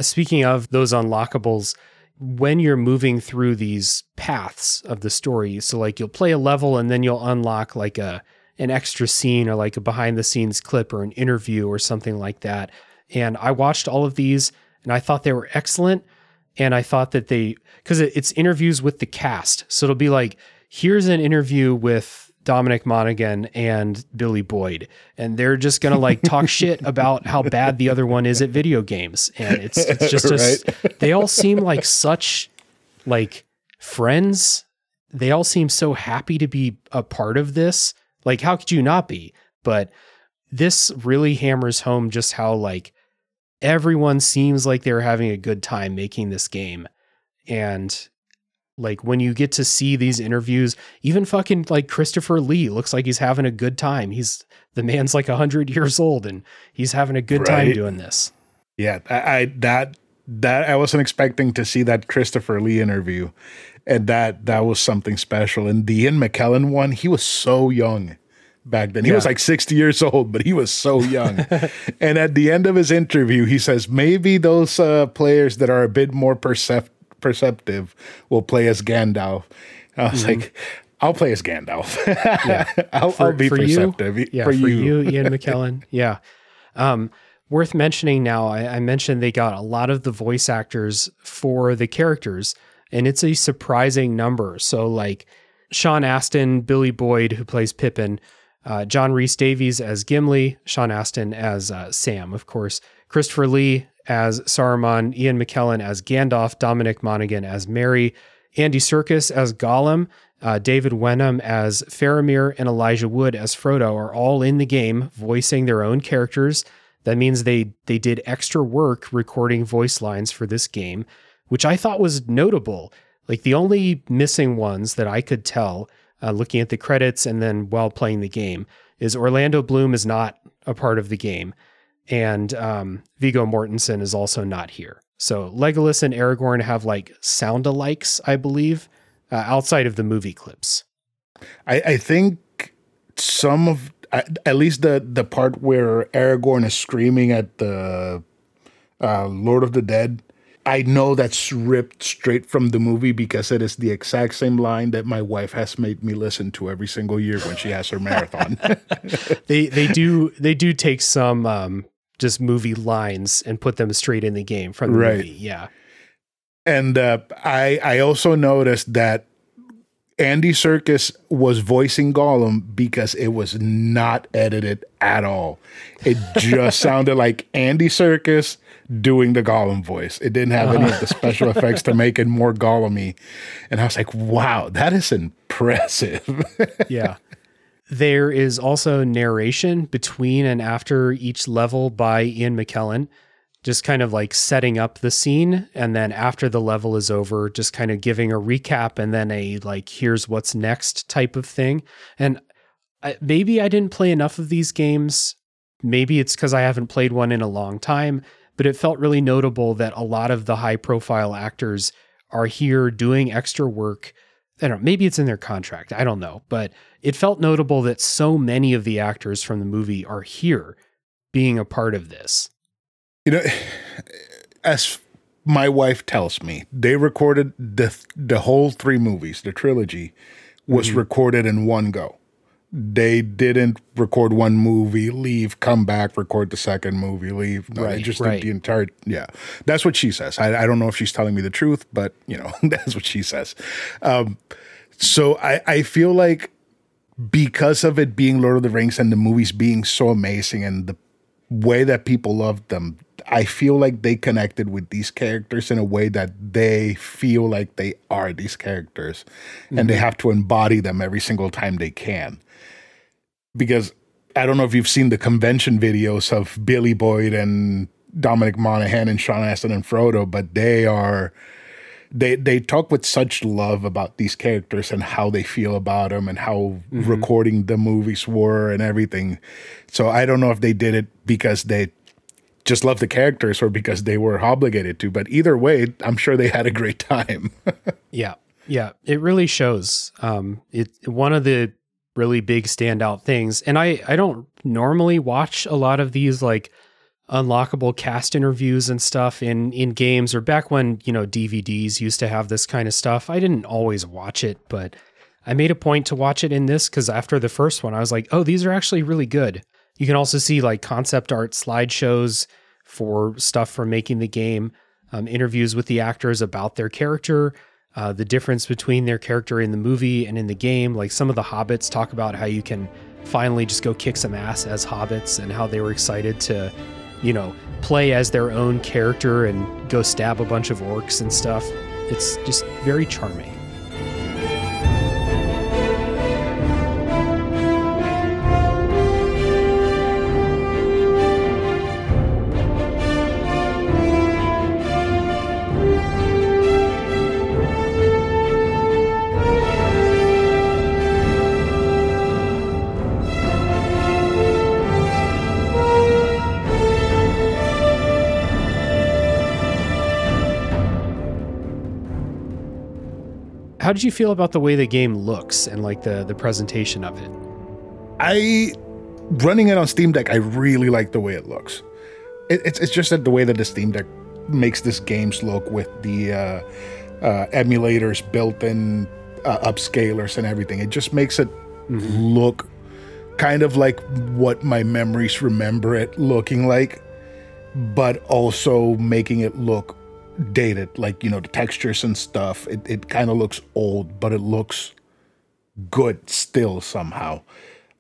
Speaking of those unlockables, when you're moving through these paths of the story, so like you'll play a level and then you'll unlock like a an extra scene or like a behind the scenes clip or an interview or something like that. And I watched all of these and I thought they were excellent. And I thought that they because it, it's interviews with the cast, so it'll be like here's an interview with Dominic Monaghan and Billy Boyd, and they're just gonna like talk shit about how bad the other one is at video games, and it's it's just a, they all seem like such like friends. They all seem so happy to be a part of this. Like, how could you not be? But this really hammers home just how like everyone seems like they're having a good time making this game. And like when you get to see these interviews, even fucking like Christopher Lee looks like he's having a good time. He's the man's like 100 years old and he's having a good time doing this. yeah, I, I that that I wasn't expecting to see that Christopher Lee interview, and that that was something special. And the Ian McKellen one, he was so young back then. He was like 60 years old, but he was so young. and at the end of his interview, he says maybe those uh, players that are a bit more percep- perceptive will play as Gandalf. I was like, I'll play as Gandalf. I'll, I'll be perceptive You, yeah, for, for, you. you, Ian McKellen. Yeah. Um, worth mentioning now, I, I mentioned they got a lot of the voice actors for the characters, and it's a surprising number. So, like Sean Astin, Billy Boyd, who plays Pippin, Uh, John Rhys Davies as Gimli, Sean Astin as uh, Sam, of course, Christopher Lee as Saruman, Ian McKellen as Gandalf, Dominic Monaghan as Merry, Andy Serkis as Gollum, uh, David Wenham as Faramir, and Elijah Wood as Frodo are all in the game, voicing their own characters. That means they they did extra work recording voice lines for this game, which I thought was notable. Like the only missing ones that I could tell, uh, looking at the credits and then while playing the game, is Orlando Bloom is not a part of the game, and um, Viggo Mortensen is also not here. So Legolas and Aragorn have like sound alikes, I believe, uh, outside of the movie clips. I, I think some of at least the the part where Aragorn is screaming at the uh, Lord of the Dead. I know that's ripped straight from the movie because it is the exact same line that my wife has made me listen to every single year when she has her marathon. they they do they do take some um, just movie lines and put them straight in the game from the Right. movie. Yeah. And uh, I I also noticed that Andy Serkis was voicing Gollum because it was not edited at all. It just sounded like Andy Serkis doing the Gollum voice. It didn't have any of the special effects to make it more Gollumy. And I was like, wow, that is impressive. yeah. There is also narration between and after each level by Ian McKellen, just kind of like setting up the scene. And then after the level is over, just kind of giving a recap and then a like, here's what's next type of thing. And I, maybe I didn't play enough of these games. Maybe it's because I haven't played one in a long time, but it felt really notable that a lot of the high profile actors are here doing extra work. I don't know, maybe it's in their contract. I don't know. But it felt notable that so many of the actors from the movie are here being a part of this. You know, as my wife tells me, they recorded the the whole three movies, the trilogy, was mm-hmm. recorded in one go. They didn't record one movie, leave, come back, record the second movie, leave. No, they Right, just right. did the entire. Yeah, that's what she says. I, I don't know if she's telling me the truth, but you know, that's what she says. Um, so I I feel like because of it being Lord of the Rings and the movies being so amazing and the way that people loved them, I feel like they connected with these characters in a way that they feel like they are these characters and they have to embody them every single time they can. Because I don't know if you've seen the convention videos of Billy Boyd and Dominic Monaghan and Sean Astin and Frodo, but they are they they talk with such love about these characters and how they feel about them and how recording the movies were and everything. So I don't know if they did it because they just love the characters or because they were obligated to, but either way, I'm sure they had a great time. Yeah. Yeah. It really shows. Um, it one of the really big standout things, and I, I don't normally watch a lot of these like unlockable cast interviews and stuff in in games or back when, you know, DVDs used to have this kind of stuff. I didn't always watch it, but I made a point to watch it in this because after the first one, I was like, oh, these are actually really good. You can also see like concept art slideshows for stuff from making the game, um, interviews with the actors about their character, uh, the difference between their character in the movie and in the game. Like some of the hobbits talk about how you can finally just go kick some ass as hobbits and how they were excited to, you know, play as their own character and go stab a bunch of orcs and stuff. It's just very charming. How did you feel about the way the game looks and like the the presentation of it? I running it on Steam Deck, I really like the way it looks. It, it's it's just that the way that the Steam Deck makes this games look with the uh, uh, emulators built in, uh, upscalers and everything. It just makes it look kind of like what my memories remember it looking like, but also making it look dated. Like you know the textures and stuff. It it kind of looks old, but it looks good still somehow.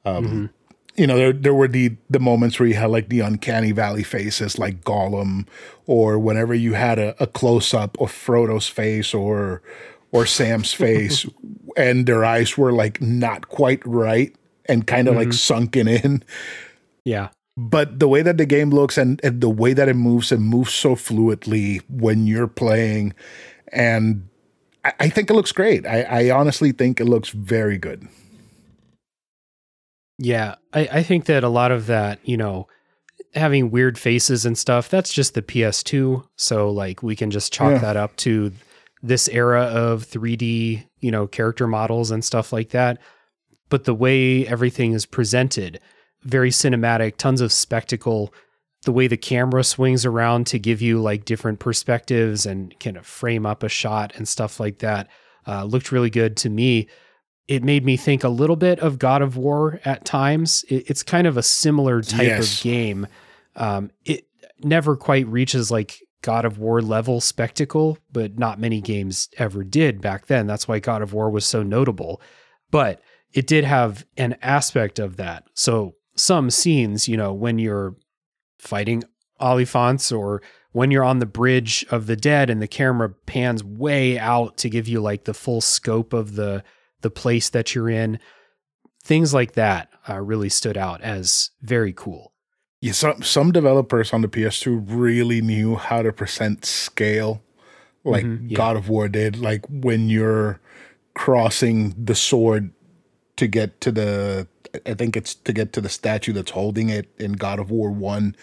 Um, You know, there there were the the moments where you had like the uncanny valley faces, like Gollum, or whenever you had a, a close up of Frodo's face or or Sam's face, and their eyes were like not quite right and kind of like sunken in. Yeah. But the way that the game looks and, and the way that it moves, it moves so fluidly when you're playing, and I, I think it looks great. I, I honestly think it looks very good. Yeah, I, I think that a lot of that, you know, having weird faces and stuff, that's just the PS2. So like we can just chalk Yeah. that up to this era of 3D, you know, character models and stuff like that. But the way everything is presented, very cinematic, tons of spectacle, the way the camera swings around to give you like different perspectives and kind of frame up a shot and stuff like that, uh, looked really good to me it made me think a little bit of God of War at times. It, it's kind of a similar type Yes. of game. Um, it never quite reaches like God of War level spectacle, but not many games ever did back then. That's why God of War was so notable. But it did have an aspect of that. So some scenes, you know, when you're fighting Oliphaunts or when you're on the bridge of the dead and the camera pans way out to give you like the full scope of the the place that you're in things like that uh, really stood out as very cool Yeah, some some developers on the PS2 really knew how to present scale, like Mhm, yeah. God of War did. Like when you're crossing the sword to get to the, I think it's to get to the statue that's holding it in God of War One.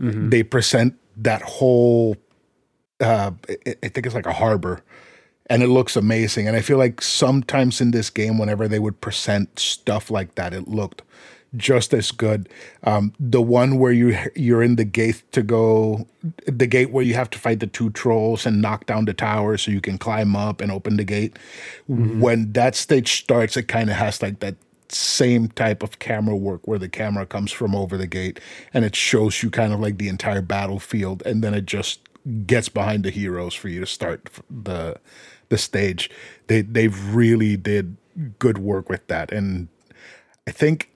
Mhm. They present that whole, uh, I think it's like a harbor, and it looks amazing. And I feel like sometimes in this game, whenever they would present stuff like that, it looked just as good. Um, the one where you you're in the gate to go, the gate where you have to fight the two trolls and knock down the tower so you can climb up and open the gate. When that stage starts, it kind of has like that same type of camera work where the camera comes from over the gate and it shows you kind of like the entire battlefield and then it just gets behind the heroes for you to start the the stage they they really did good work with that and i think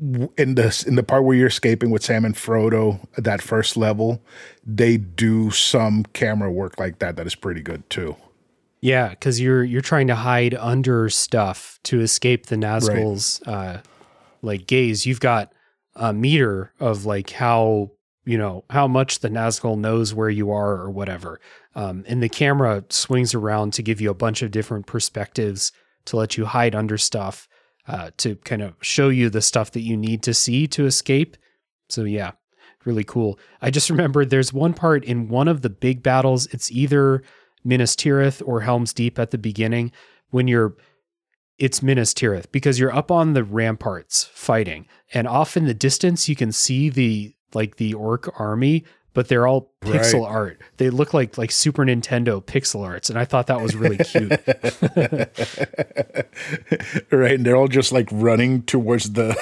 in the in the part where you're escaping with Sam and Frodo that first level they do some camera work like that that is pretty good too. Yeah because you're you're trying to hide under stuff to escape the nazgul's uh like gaze. You've got a meter of like how you know how much the nazgul knows where you are or whatever. Um, and the camera swings around to give you a bunch of different perspectives to let you hide under stuff uh, to kind of show you the stuff that you need to see to escape. So yeah really cool. I just remember there's one part in one of the big battles it's either minas tirith or helm's deep at the beginning when you're it's Minas Tirith because you're up on the ramparts fighting, and off in the distance you can see the like the orc army, but they're all pixel Right. art. They look like like Super Nintendo pixel arts, and I thought that was really cute. right and they're all just like running towards the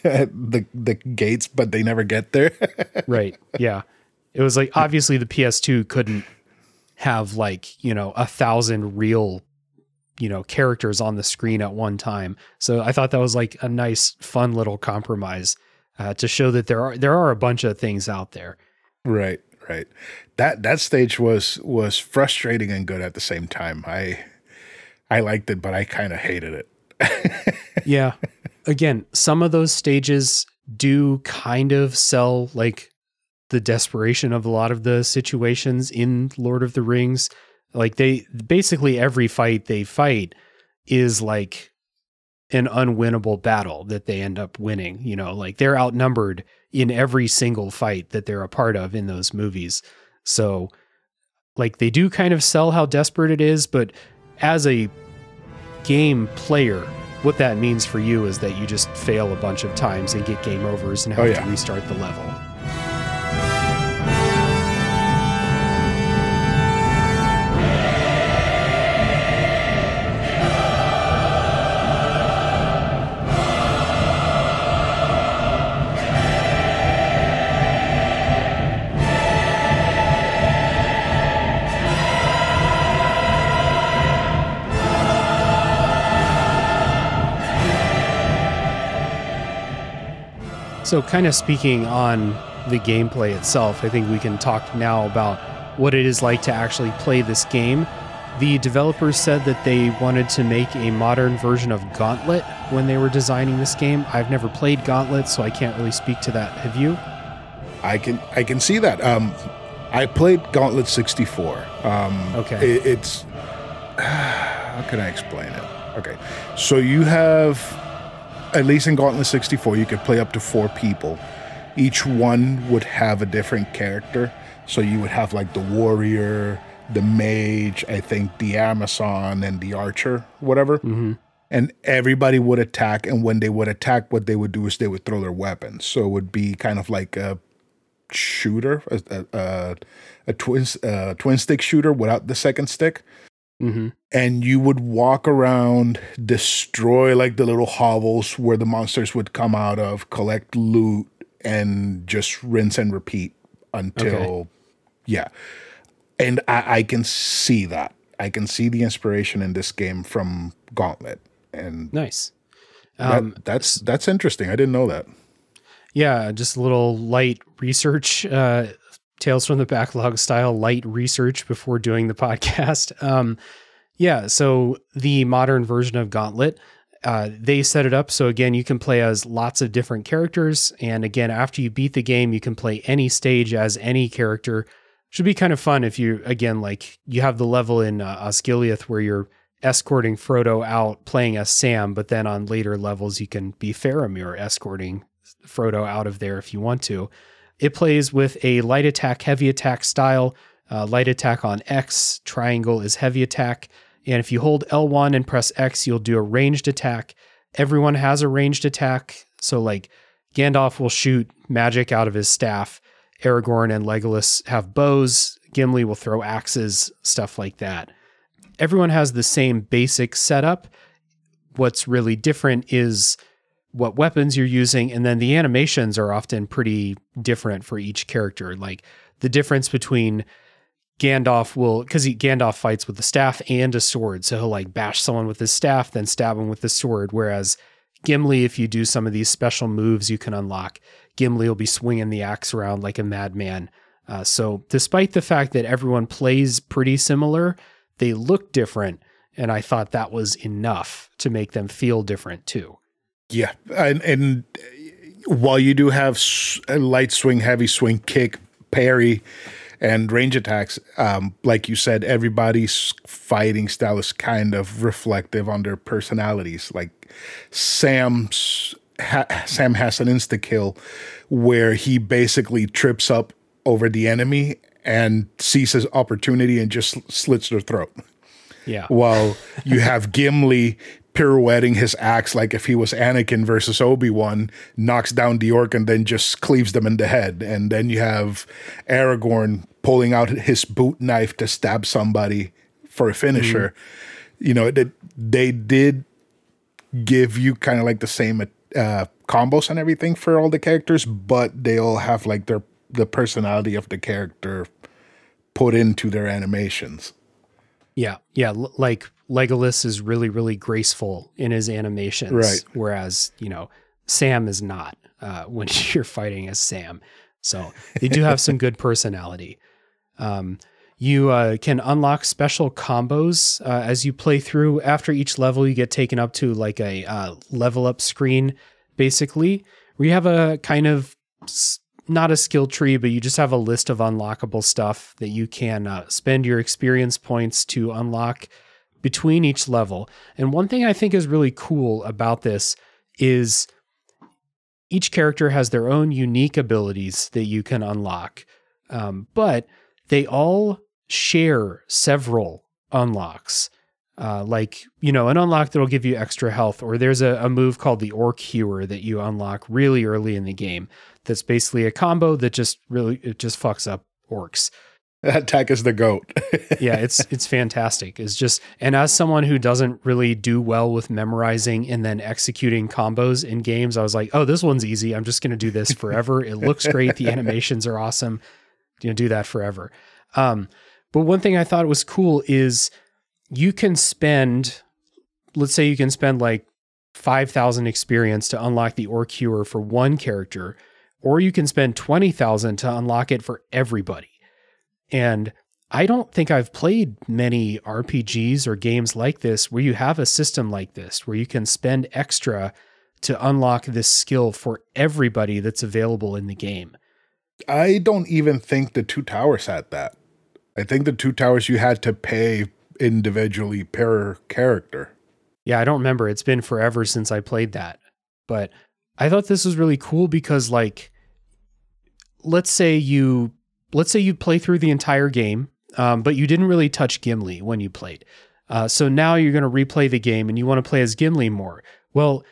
the the gates but they never get there right? Yeah, it was like obviously the PS2 couldn't have like you know a thousand real you know characters on the screen at one time, so I thought that was like a nice, fun little compromise uh, to show that there are there are a bunch of things out there. Right, right. That that stage was was frustrating and good at the same time. I I liked it, but I kind of hated it. yeah. Again, some of those stages do kind of sell like the desperation of a lot of the situations in Lord of the Rings. Like they basically every fight they fight is like an unwinnable battle that they end up winning. You know, like they're outnumbered in every single fight that they're a part of in those movies. So, like, they do kind of sell how desperate it is, but as a game player, what that means for you is that you just fail a bunch of times and get game overs and oh, have Oh, yeah. to restart the level. So, kind of speaking on the gameplay itself, I think we can talk now about what it is like to actually play this game. The developers said that they wanted to make a modern version of Gauntlet when they were designing this game. I've never played Gauntlet, so I can't really speak to that. Have you? I can I can see that. Um, I played Gauntlet 64. Um, Okay. it- it's how can I explain it? Okay, so you have at least in Gauntlet 64, you could play up to four people. Each one would have a different character. So you would have like the warrior, the mage, I think the Amazon, and the archer, whatever. Mm-hmm. And everybody would attack. And when they would attack, what they would do is they would throw their weapons. So it would be kind of like a shooter, a, a, a, a twin, uh, twin stick shooter without the second stick Mm-hmm. and you would walk around, destroy like the little hovels where the monsters would come out of, collect loot, and just rinse and repeat until, Okay. yeah. And I, I can see that. I can see the inspiration in this game from Gauntlet, and Nice. that, Um, that's that's interesting. I didn't know that. Yeah, just a little light research, uh, Tales from the Backlog style light research before doing the podcast. Um, yeah, so the modern version of Gauntlet, uh, they set it up so again you can play as lots of different characters, and again after you beat the game, you can play any stage as any character. Should be kind of fun if you again like you have the level in uh, Osgiliath where you're escorting Frodo out playing as Sam, but then on later levels you can be Faramir escorting Frodo out of there if you want to. It plays with a light attack, heavy attack style. Uh, light attack on X, triangle is heavy attack. And if you hold L1 and press X, you'll do a ranged attack. Everyone has a ranged attack. So, like, Gandalf will shoot magic out of his staff. Aragorn and Legolas have bows. Gimli will throw axes, stuff like that. Everyone has the same basic setup. What's really different is what weapons you're using, and then the animations are often pretty different for each character. Like the difference between Gandalf will, because Gandalf fights with the staff and a sword, so he'll like bash someone with his staff, then stab him with the sword. Whereas Gimli, if you do some of these special moves, you can unlock. Gimli will be swinging the axe around like a madman. Uh, so, despite the fact that everyone plays pretty similar, they look different, and I thought that was enough to make them feel different too. Yeah, and and while you do have light swing, heavy swing, kick, parry, and range attacks, um, like you said, everybody's fighting style is kind of reflective on their personalities. Like Sam's ha- Sam has an insta kill where he basically trips up over the enemy and sees his opportunity and just slits their throat Yeah. while you have Gimli pirouetting his axe like if he was Anakin versus Obi-Wan, knocks down the orc and then just cleaves them in the head. And then you have Aragorn pulling out his boot knife to stab somebody for a finisher. You know, they, they did give you kind of like the same uh, combos and everything for all the characters, but they all have like their the personality of the character put into their animations. Yeah, yeah. Like Legolas is really, really graceful in his animations, Right. Whereas you know Sam is not uh, when you're fighting as Sam. So they do have some good personality. Um, you uh, can unlock special combos uh, as you play through. After each level, you get taken up to like a uh, level up screen, basically, where you have a kind of not a skill tree, but you just have a list of unlockable stuff that you can uh, spend your experience points to unlock between each level. And one thing I think is really cool about this is each character has their own unique abilities that you can unlock, um, but they all share several unlocks. Uh, like, you know, an unlock that'll give you extra health, or there's a, a move called the Orc Hewer that you unlock really early in the game. That's basically a combo that just really it just fucks up orcs Attack is the goat. yeah, it's it's fantastic. It's just and as someone who doesn't really do well with memorizing and then executing combos in games, I was like, oh, this one's easy. I'm just gonna do this forever. it looks great. The animations are awesome. You know, do that forever. Um, but one thing I thought was cool is you can spend, let's say you can spend like 5,000 experience to unlock the Orc Hewer for one character, or you can spend 20,000 to unlock it for everybody. And I don't think I've played many RPGs or games like this where you have a system like this, where you can spend extra to unlock this skill for everybody that's available in the game. I don't even think the Two Towers had that. I think the Two Towers you had to pay individually per character. Yeah, I don't remember. It's been forever since I played that. But I thought this was really cool because like let's say you let's say you play through the entire game, um, but you didn't really touch Gimli when you played. Uh, so now you're going to replay the game and you want to play as Gimli more. Well,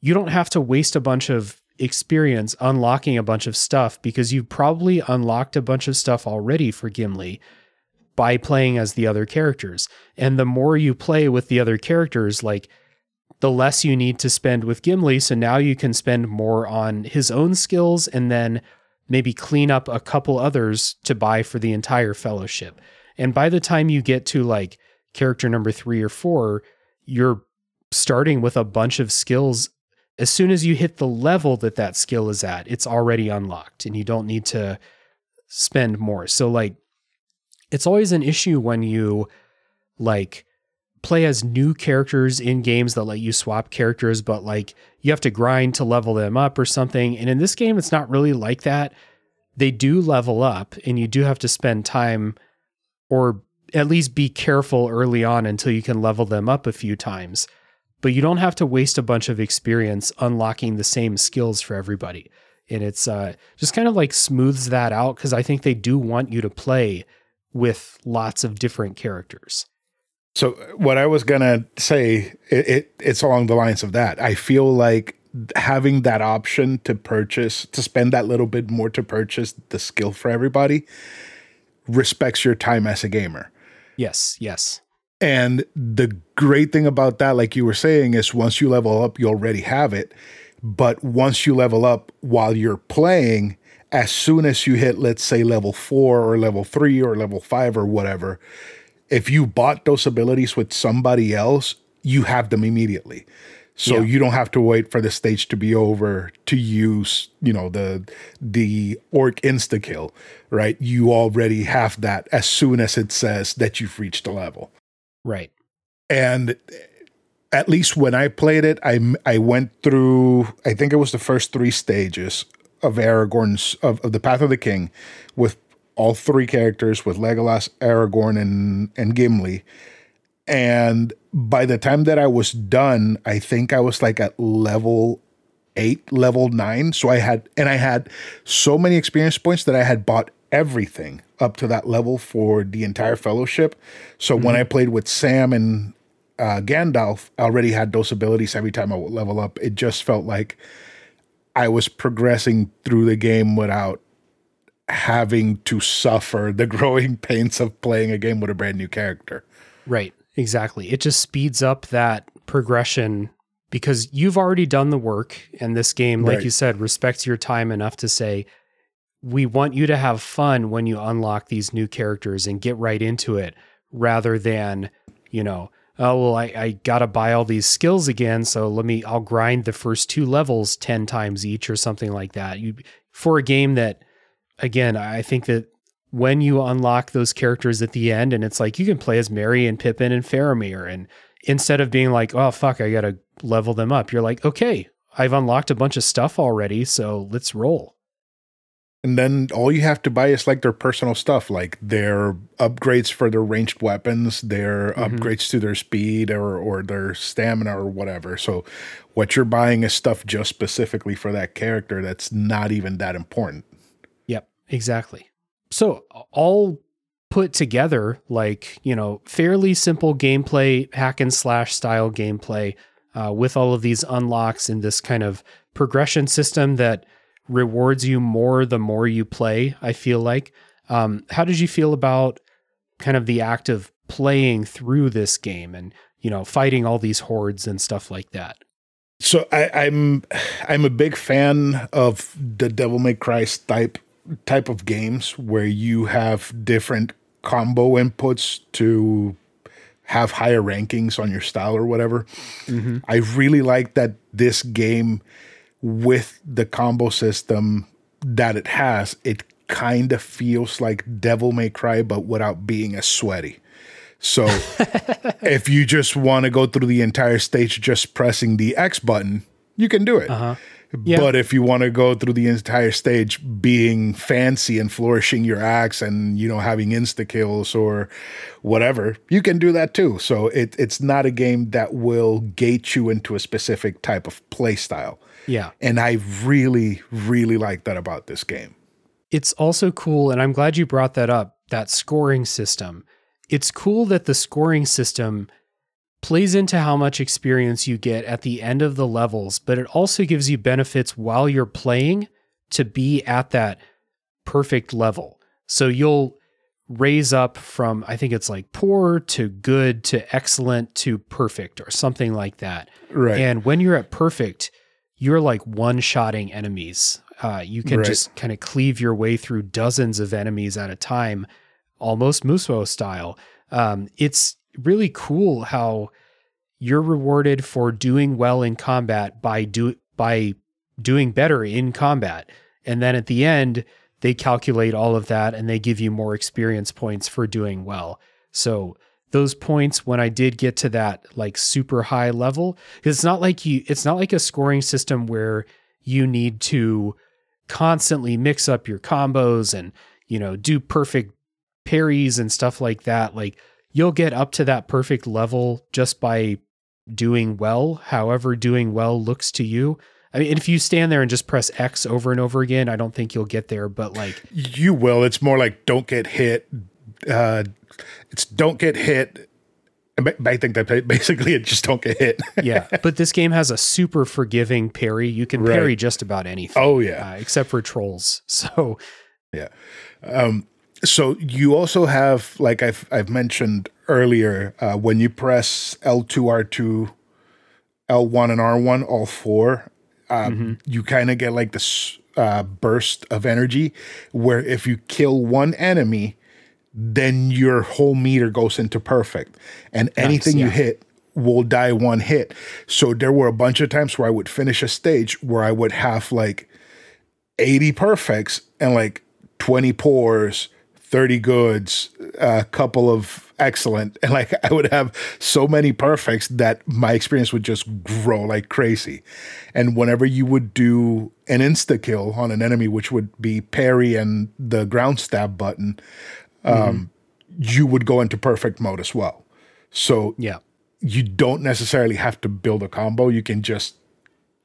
you don't have to waste a bunch of experience unlocking a bunch of stuff because you've probably unlocked a bunch of stuff already for Gimli by playing as the other characters. And the more you play with the other characters, like the less you need to spend with Gimli. So now you can spend more on his own skills and then maybe clean up a couple others to buy for the entire fellowship. And by the time you get to like character number three or four, you're starting with a bunch of skills. As soon as you hit the level that that skill is at, it's already unlocked and you don't need to spend more. So, like, it's always an issue when you like play as new characters in games that let you swap characters, but like you have to grind to level them up or something. And in this game, it's not really like that. They do level up, and you do have to spend time or at least be careful early on until you can level them up a few times. But you don't have to waste a bunch of experience unlocking the same skills for everybody. And it's uh, just kind of like smooths that out because I think they do want you to play with lots of different characters. So what I was gonna say, it, it, it's along the lines of that. I feel like having that option to purchase, to spend that little bit more to purchase the skill for everybody, respects your time as a gamer. Yes, yes. And the great thing about that, like you were saying, is once you level up, you already have it. But once you level up while you're playing, as soon as you hit, let's say, level four or level three or level five or whatever, if you bought those abilities with somebody else, you have them immediately. So yeah. you don't have to wait for the stage to be over to use, you know, the the orc insta kill, right? You already have that as soon as it says that you've reached a level. Right. And at least when I played it, I I went through I think it was the first 3 stages of Aragorn's of, of the Path of the King with all three characters with Legolas, Aragorn, and and Gimli. And by the time that I was done, I think I was like at level eight, level nine. So I had and I had so many experience points that I had bought everything up to that level for the entire fellowship. So mm-hmm. when I played with Sam and uh, Gandalf, I already had those abilities every time I would level up. It just felt like I was progressing through the game without having to suffer the growing pains of playing a game with a brand new character. Right. Exactly. It just speeds up that progression because you've already done the work and this game like right. you said respects your time enough to say we want you to have fun when you unlock these new characters and get right into it rather than, you know, oh well I, I gotta buy all these skills again, so let me I'll grind the first two levels ten times each or something like that. You for a game that again, I think that when you unlock those characters at the end, and it's like you can play as Merry and Pippin and Faramir, and instead of being like, oh fuck, I gotta level them up, you're like, okay, I've unlocked a bunch of stuff already, so let's roll. And then all you have to buy is like their personal stuff, like their upgrades for their ranged weapons, their mm-hmm. upgrades to their speed or or their stamina or whatever. So what you're buying is stuff just specifically for that character that's not even that important. Exactly. So all put together, like, you know, fairly simple gameplay, hack and slash style gameplay uh, with all of these unlocks and this kind of progression system that rewards you more the more you play, I feel like. Um, how did you feel about kind of the act of playing through this game and, you know, fighting all these hordes and stuff like that? So I, I'm I'm a big fan of the Devil May Cry type type of games where you have different combo inputs to have higher rankings on your style or whatever. Mm-hmm. I really like that this game with the combo system that it has, it kind of feels like Devil May Cry, but without being as sweaty. So if you just want to go through the entire stage just pressing the X button, you can do it. Uh-huh. Yeah. But if you want to go through the entire stage being fancy and flourishing your axe and you know having insta kills or whatever, you can do that too. So it, it's not a game that will gate you into a specific type of play style. Yeah. And I really, really like that about this game. It's also cool, and I'm glad you brought that up, that scoring system. It's cool that the scoring system plays into how much experience you get at the end of the levels, but it also gives you benefits while you're playing to be at that perfect level. So you'll raise up from, I think it's like poor to good to excellent to perfect or something like that. Right. And when you're at perfect, you're like one shotting enemies. Uh, you can right. just kind of cleave your way through dozens of enemies at a time, almost Musou style. Um, it's really cool how you're rewarded for doing well in combat by do by doing better in combat. And then at the end, they calculate all of that and they give you more experience points for doing well. So those points when I did get to that like super high level, it's not like you it's not like a scoring system where you need to constantly mix up your combos and, you know, do perfect parries and stuff like that. Like you'll get up to that perfect level just by doing well, however doing well looks to you. I mean, if you stand there and just press X over and over again, I don't think you'll get there, but like you will. It's more like don't get hit. Uh, it's don't get hit. I think that basically it just don't get hit. yeah, but this game has a super forgiving parry. You can right. parry just about anything. Oh yeah, uh, except for trolls. So yeah. Um, so you also have, like I've I've mentioned earlier, uh, when you press L two R two, L one and R one, all four, uh, mm-hmm. you kind of get like this uh, burst of energy, where if you kill one enemy, then your whole meter goes into perfect, and nice, anything yeah. you hit will die one hit. So there were a bunch of times where I would finish a stage where I would have like 80 perfects and like 20 pours 30 goods, a couple of excellent, and like I would have so many perfects that my experience would just grow like crazy. And whenever you would do an insta kill on an enemy, which would be parry and the ground stab button, um, mm-hmm. you would go into perfect mode as well. So yeah, you don't necessarily have to build a combo. You can just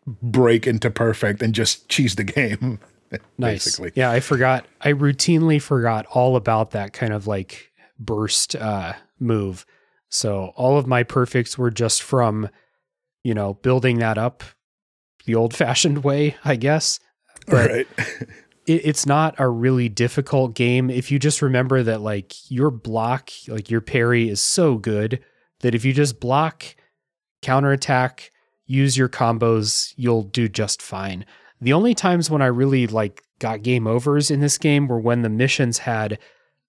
break into perfect and just cheese the game. nice. Basically. Yeah, I forgot. I routinely forgot all about that kind of like burst uh, move. So all of my perfects were just from, you know, building that up the old fashioned way, I guess. But right. it, it's not a really difficult game if you just remember that like your block, like your parry is so good that if you just block, counterattack, use your combos, you'll do just fine. The only times when I really like got game overs in this game were when the missions had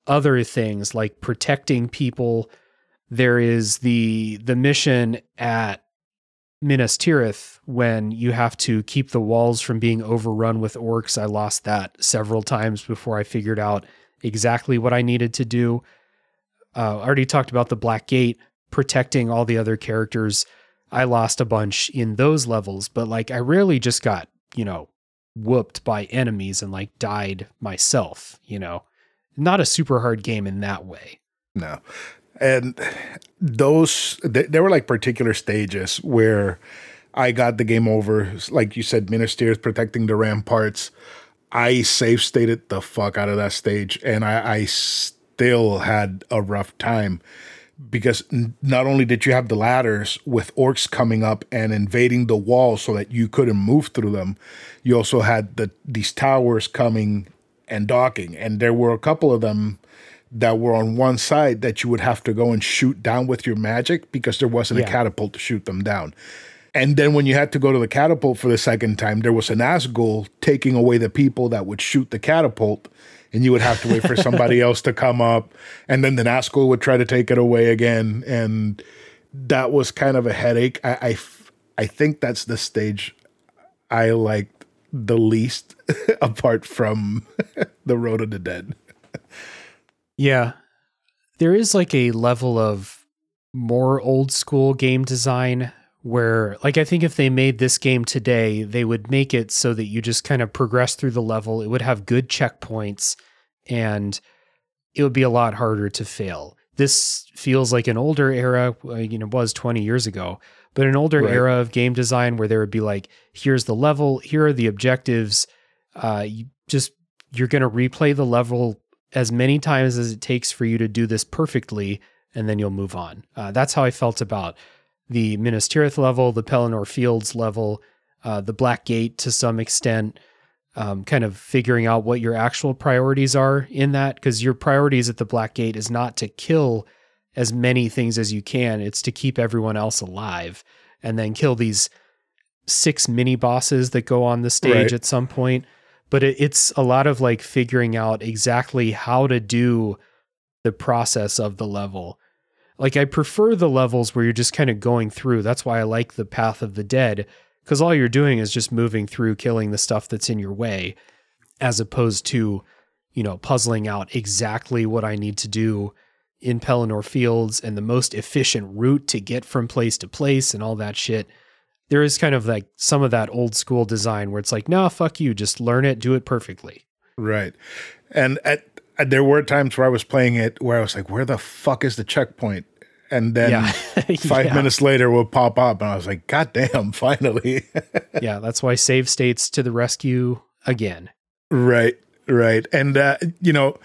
other things like protecting people. There is the the mission at Minas Tirith when you have to keep the walls from being overrun with orcs. I lost that several times before I figured out exactly what I needed to do. Uh, I already talked about the Black Gate protecting all the other characters. I lost a bunch in those levels, but like I rarely just got you know, whooped by enemies and like died myself, you know. Not a super hard game in that way. No. And those there were like particular stages where I got the game over, like you said, Minas Tirith protecting the ramparts. I save stated the fuck out of that stage, and I, I still had a rough time because not only did you have the ladders with orcs coming up and invading the walls so that you couldn't move through them, you also had the these towers coming and docking, and there were a couple of them that were on one side that you would have to go and shoot down with your magic because there wasn't yeah. a catapult to shoot them down. And then when you had to go to the catapult for the second time, there was an Nazgul taking away the people that would shoot the catapult and you would have to wait for somebody else to come up, and then the Nazgul would try to take it away again, and that was kind of a headache. I, I, I think that's the stage I liked the least, apart from the Road of the Dead. yeah, there is like a level of more old school game design where like I think if they made this game today, they would make it so that you just kind of progress through the level. It would have good checkpoints and it would be a lot harder to fail. This feels like an older era, uh, you know, was 20 years ago, but an older right. era of game design where there would be like, here's the level, here are the objectives. Uh, you just you're going to replay the level as many times as it takes for you to do this perfectly, and then you'll move on. Uh, that's how I felt about the Minas Tirith level, the Pelennor Fields level, uh, the Black Gate to some extent, um, kind of figuring out what your actual priorities are in that. Because your priorities at the Black Gate is not to kill as many things as you can, it's to keep everyone else alive and then kill these six mini bosses that go on the stage right. at some point. But it, it's a lot of like figuring out exactly how to do the process of the level like I prefer the levels where you're just kind of going through. That's why I like the Path of the Dead because all you're doing is just moving through killing the stuff that's in your way as opposed to, you know, puzzling out exactly what I need to do in Pelennor Fields and the most efficient route to get from place to place and all that shit. There is kind of like some of that old school design where it's like, no, fuck you, just learn it, do it perfectly. Right. And at there were times where I was playing it where I was like, where the fuck is the checkpoint? And then yeah. five yeah. minutes later will pop up and I was like, God damn, finally. yeah, that's why save states to the rescue again. Right, right. And uh, you know,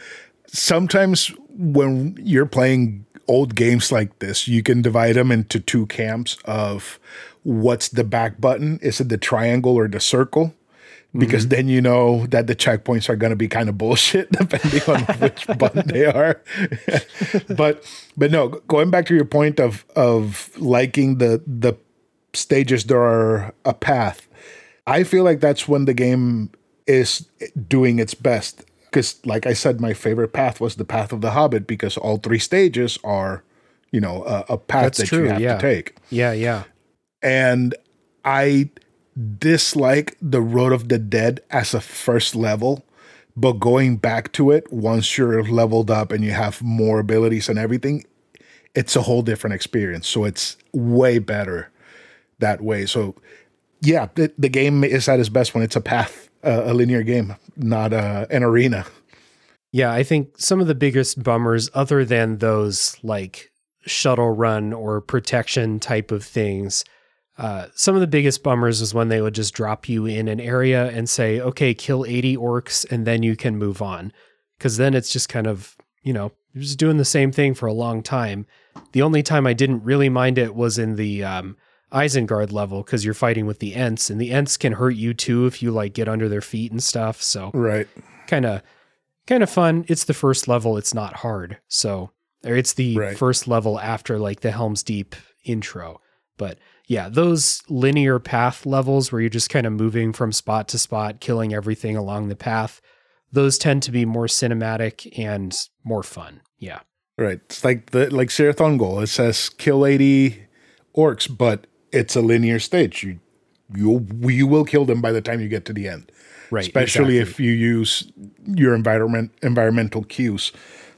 sometimes when you're playing old games like this, you can divide them into two camps of what's the back button? Is it the triangle or the circle? Because mm-hmm. then you know that the checkpoints are going to be kind of bullshit depending on which button they are. but but no, going back to your point of of liking the the stages there are a path, I feel like that's when the game is doing its best. Because, like I said, my favorite path was the path of the Hobbit because all three stages are, you know, a, a path that's that true, you have yeah. to take. Yeah, yeah. And I dislike the Road of the Dead as a first level, but going back to it once you're leveled up and you have more abilities and everything, it's a whole different experience. So it's way better that way. So yeah, the, the game is at its best when it's a path, uh, a linear game, not uh, an arena. Yeah, I think some of the biggest bummers, other than those like shuttle run or protection type of things, uh, some of the biggest bummers is when they would just drop you in an area and say, okay, kill 80 orcs and then you can move on. Because then it's just kind of, you know, you're just doing the same thing for a long time. The only time I didn't really mind it was in the um, Isengard level because you're fighting with the Ents and the Ents can hurt you too if you like get under their feet and stuff. So, right. Kind of, kind of fun. It's the first level. It's not hard. So, or it's the right. first level after like the Helm's Deep intro. But yeah, those linear path levels where you're just kind of moving from spot to spot, killing everything along the path, those tend to be more cinematic and more fun. Yeah. Right. It's like the like Cirith Ungol. It says kill 80 orcs, but it's a linear stage. You you you will kill them by the time you get to the end. Right. Especially exactly. if you use your environment environmental cues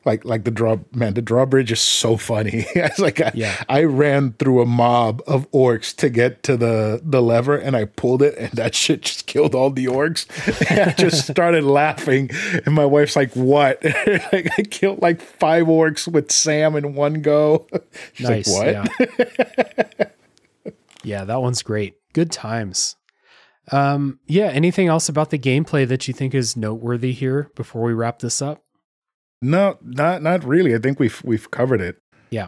like like the draw man the drawbridge is so funny. It's like I, yeah. I ran through a mob of orcs to get to the the lever and i pulled it and that shit just killed all the orcs. I just started laughing and my wife's like what? Like i killed like five orcs with sam in one go. She's nice like, what? yeah. yeah that one's great. Good times. Um yeah anything else about the gameplay that you think is noteworthy here before we wrap this up no, not not really. I think we've we've covered it. Yeah.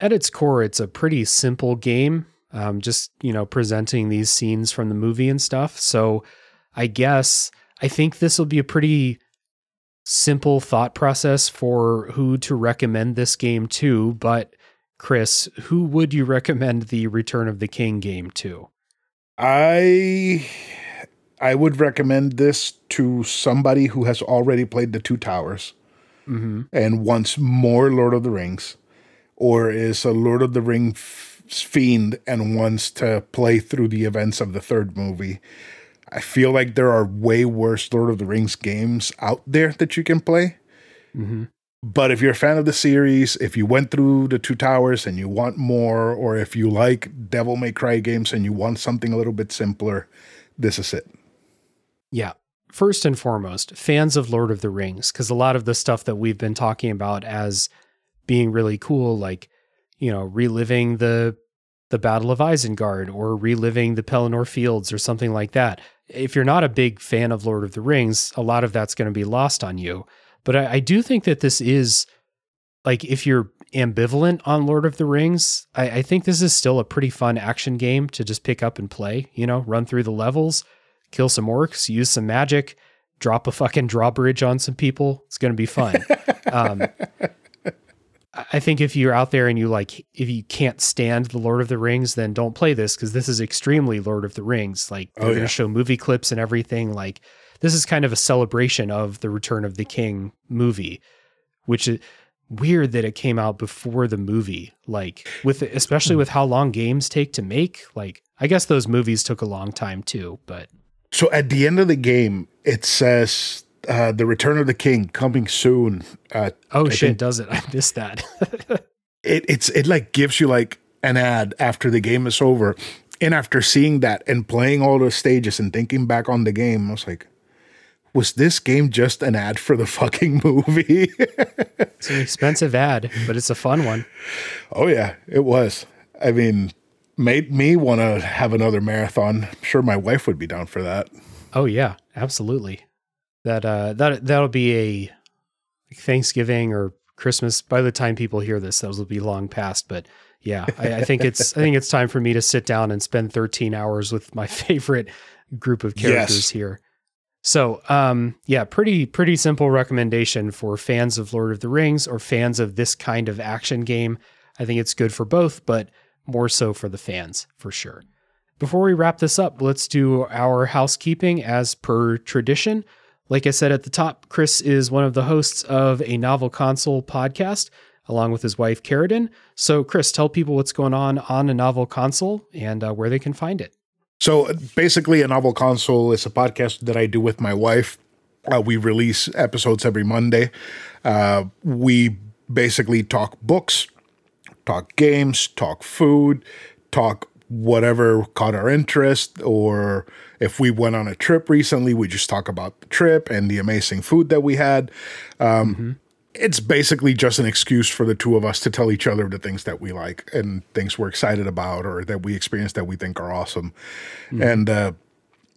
At its core, it's a pretty simple game. Um, just you know, presenting these scenes from the movie and stuff. So, I guess I think this will be a pretty simple thought process for who to recommend this game to. But Chris, who would you recommend the Return of the King game to? I I would recommend this to somebody who has already played the Two Towers Mm-hmm. and wants more Lord of the Rings, or is a Lord of the Rings fiend and wants to play through the events of the third movie. I feel like there are way worse Lord of the Rings games out there that you can play. Mm-hmm. But if you're a fan of the series, if you went through the Two Towers and you want more, or if you like Devil May Cry games and you want something a little bit simpler, this is it. Yeah. First and foremost, fans of Lord of the Rings, because a lot of the stuff that we've been talking about as being really cool, like, you know, reliving the the Battle of Isengard or reliving the Pelennor Fields or something like that. If you're not a big fan of Lord of the Rings, a lot of that's going to be lost on you. But I, I do think that this is like if you're ambivalent on Lord of the Rings, I, I think this is still a pretty fun action game to just pick up and play. You know, run through the levels, kill some orcs, use some magic, drop a fucking drawbridge on some people. It's going to be fun. um, I- think if you're out there and you like, if you can't stand the Lord of the Rings, then don't play this because this is extremely Lord of the Rings. Like they're Oh, going to show movie clips and everything. Like this is kind of a celebration of the Return of the King movie, which is weird that it came out before the movie. Like with especially with how long games take to make. Like I guess those movies took a long time too, but So at the end of the game, it says uh, the Return of the King coming soon. Uh, oh I shit, think- does it? I missed that. it it's it like gives you like an ad after the game is over. And after seeing that and playing all the stages and thinking back on the game, I was like, was this game just an ad for the fucking movie? it's an expensive ad, but it's a fun one. oh yeah, it was. I mean, made me want to have another marathon. I'm sure my wife would be down for that. Oh yeah, absolutely. That uh that that'll be a Thanksgiving or Christmas. By the time people hear this, those will be long past. But yeah, I, I think it's I think it's time for me to sit down and spend 13 hours with my favorite group of characters Yes. here. So um yeah, pretty pretty simple recommendation for fans of Lord of the Rings or fans of this kind of action game. I think it's good for both, but more so for the fans for sure. Before we wrap this up, let's do our housekeeping as per tradition. Like I said at the top, Chris is one of the hosts of a novel console podcast along with his wife, Karradyne. So, Chris, tell people what's going on on a novel console and uh, where they can find it. So basically, a novel console is a podcast that I do with my wife. Uh, we release episodes every Monday. Uh, we basically talk books, talk games, talk food, talk whatever caught our interest, or if we went on a trip recently, we just talk about the trip and the amazing food that we had. Um, It's basically just an excuse for the two of us to tell each other the things that we like and things we're excited about or that we experience that we think are awesome. And uh,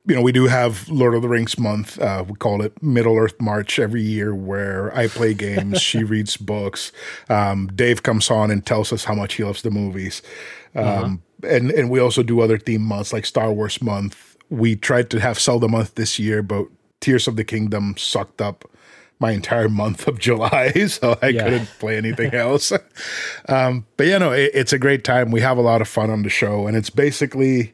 you know, we do have Lord of the Rings month. Uh, we call it Middle Earth March every year, where I play games, she reads books. Um, Dave comes on and tells us how much he loves the movies. Um, And and we also do other theme months like Star Wars month. We tried to have Zelda month this year, but Tears of the Kingdom sucked up my entire month of July, so I Yeah. couldn't play anything else. um, but yeah, no, it, it's a great time. We have a lot of fun on the show, and it's basically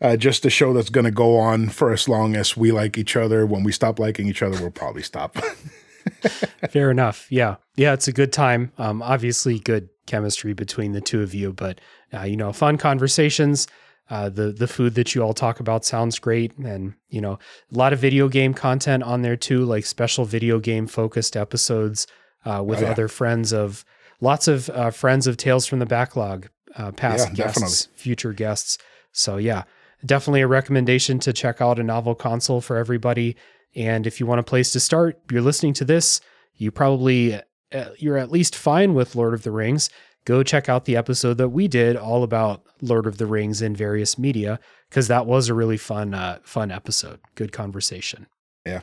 uh, just a show that's going to go on for as long as we like each other. When we stop liking each other, we'll probably stop. Fair enough. Yeah. Yeah. It's a good time. Um, obviously, good chemistry between the two of you, but, uh, you know, fun conversations. Uh, the the food that you all talk about sounds great, and you know a lot of video game content on there too, like special video game focused episodes uh, with Oh, yeah. other friends of lots of uh, friends of Tales from the Backlog, uh, past Yeah, guests, future guests. So yeah, definitely a recommendation to check out a novel console for everybody. And if you want a place to start, you're listening to this, you probably uh, you're at least fine with Lord of the Rings. Go check out the episode that we did all about Lord of the Rings in various media because that was a really fun uh, fun episode. Good conversation. Yeah,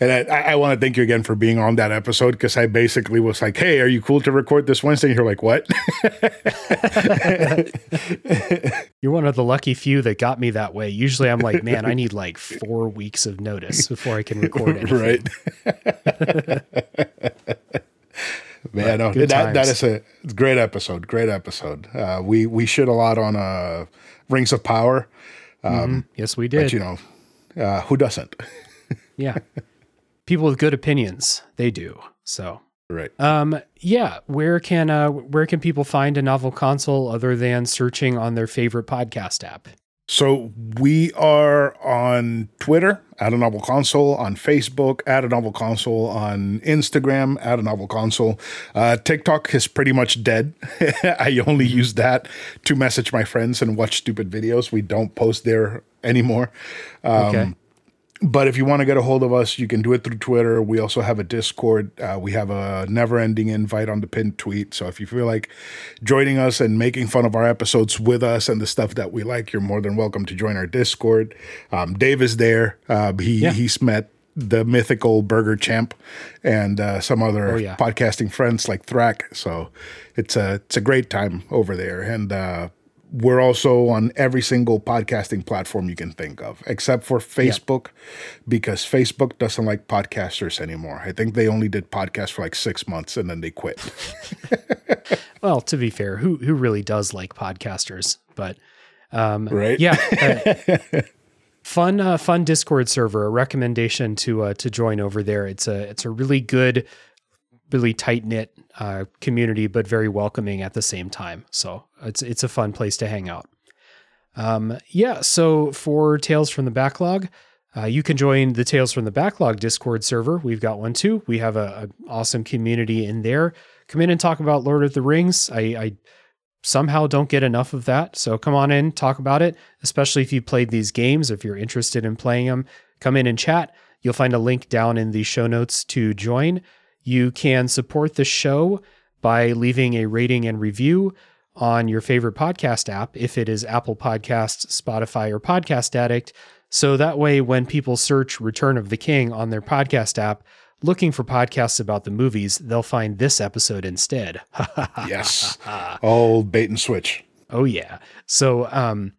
and I, I want to thank you again for being on that episode because I basically was like, "Hey, are you cool to record this Wednesday?" And you're like, "What?" You're one of the lucky few that got me that way. Usually I'm like, man, I need like four weeks of notice before I can record it. right. Man, no, that that times. is a great episode. Great episode. Uh, we we shit a lot on uh, Rings of Power. Yes, we did. But you know, Uh, who doesn't? Yeah. People with good opinions, they do. So right. Um, yeah. Where can uh, where can people find a novel console other than searching on their favorite podcast app? So we are on Twitter at a novel console, on Facebook at a novel console, on Instagram at a novel console. Uh, TikTok is pretty much dead. I only Mm-hmm. use that to message my friends and watch stupid videos. We don't post there anymore. Um, Okay. But if you want to get a hold of us, you can do it through Twitter. We also have a Discord. Uh, we have a never ending invite on the pinned tweet. So if you feel like joining us and making fun of our episodes with us and the stuff that we like, you're more than welcome to join our Discord. Um, Dave is there. Uh, he, Yeah. He's met the mythical Burger Champ and uh, some other Oh, yeah. podcasting friends like Thrack. So it's a, it's a great time over there. And, uh, we're also on every single podcasting platform you can think of, except for Facebook, because Facebook doesn't like podcasters anymore. I think they only did podcasts for like six months and then they quit. Well, to be fair, who who really does like podcasters? But um, Right. yeah, uh, fun uh, fun Discord server. A recommendation to uh, to join over there. It's a it's a really good, really tight knit uh, community, but very welcoming at the same time. So it's it's a fun place to hang out. Um, yeah. So for Tales from the Backlog. Uh, you can join the Tales from the Backlog Discord server. We've got one too. We have a, a awesome community in there. Come in and talk about Lord of the Rings. I, I somehow don't get enough of that. So come on in, talk about it, especially if you played these games, if you're interested in playing them, come in and chat. You'll find a link down in the show notes to join. You can support the show by leaving a rating and review on your favorite podcast app, if it is Apple Podcasts, Spotify, or Podcast Addict. So that way, when people search Return of the King on their podcast app, looking for podcasts about the movies, they'll find this episode instead. yes. Old bait and switch. Oh yeah. So um,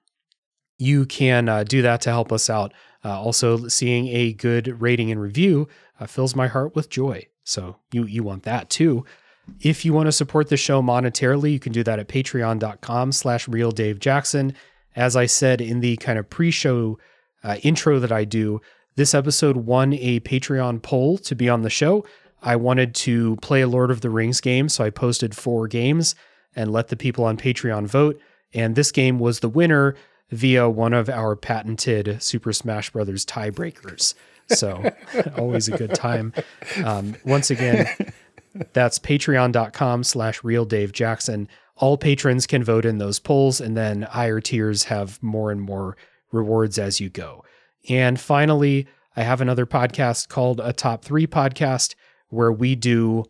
you can uh, do that to help us out. Uh, also, seeing a good rating and review uh, fills my heart with joy. So you you want that too. If you want to support the show monetarily, you can do that at patreon.com slash real Dave Jackson. As I said in the kind of pre-show uh, intro that I do, this episode won a Patreon poll to be on the show. I wanted to play a Lord of the Rings game, so I posted four games and let the people on Patreon vote. And this game was the winner via one of our patented Super Smash Brothers tiebreakers. So always a good time. Um, once again, that's patreon.com slash real Dave Jackson. All patrons can vote in those polls, and then higher tiers have more and more rewards as you go. And finally, I have another podcast called a top three podcast where we do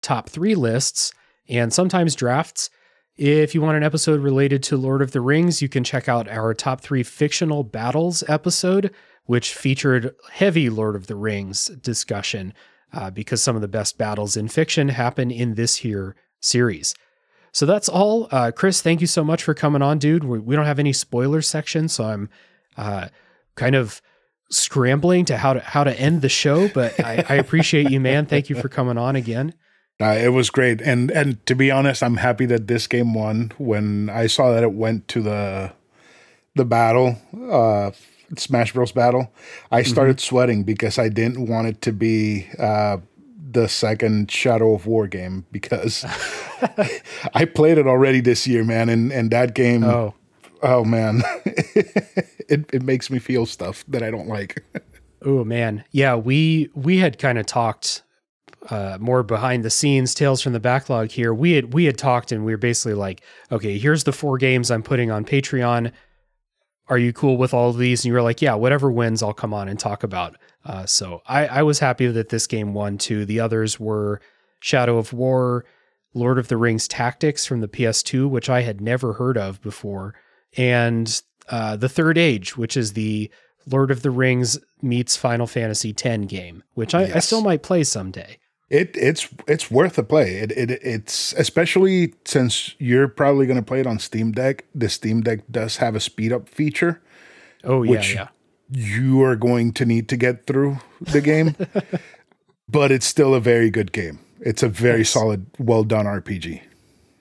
top three lists and sometimes drafts. If you want an episode related to Lord of the Rings, you can check out our top three fictional battles episode, which featured heavy Lord of the Rings discussion uh, because some of the best battles in fiction happen in this here series. So that's all. Uh, Chris, thank you so much for coming on, dude. We, we don't have any spoiler section, so I'm uh, kind of scrambling to how to how to end the show. But I, I appreciate you, man. Thank you for coming on again. Uh, it was great, and and to be honest, I'm happy that this game won. When I saw that it went to the the battle, uh, Smash Bros. battle, I started sweating because I didn't want it to be uh, the second Shadow of War game because I played it already this year, man, and and that game, oh, Oh, man, it it makes me feel stuff that I don't like. oh man, yeah. We we had kind of talked uh, more behind the scenes, tales from the backlog here. We had we had talked, and we were basically like, okay, here's the four games I'm putting on Patreon. Are you cool with all of these? And you were like, yeah, whatever wins, I'll come on and talk about. Uh, so I, I was happy that this game won too. The others were Shadow of War, Lord of the Rings Tactics from the PS2, which I had never heard of before, and uh, The Third Age, which is the Lord of the Rings meets Final Fantasy X game, which I, I still might play someday. It it's it's worth a play. It, it it's especially since you're probably going to play it on Steam Deck. The Steam Deck does have a speed up feature. Oh yeah, Which- yeah. You are going to need to get through the game, but it's still a very good game. It's a very Nice. solid, well done RPG.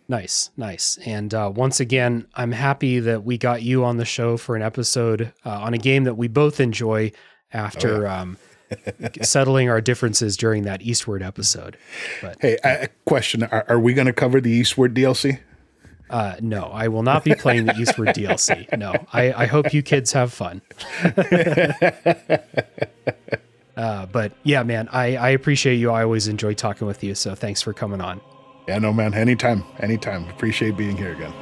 Nice, nice. And uh, once again, I'm happy that we got you on the show for an episode uh, on a game that we both enjoy after oh, yeah. um, settling our differences during that Eastward episode. But, hey, a question: Are, are we going to cover the Eastward DLC? Uh, no, I will not be playing the Eastward DLC. No, I, I, hope you kids have fun. uh, but yeah, man, I, I appreciate you. I always enjoy talking with you. So thanks for coming on. Yeah, no, man. Anytime. Anytime. Appreciate being here again.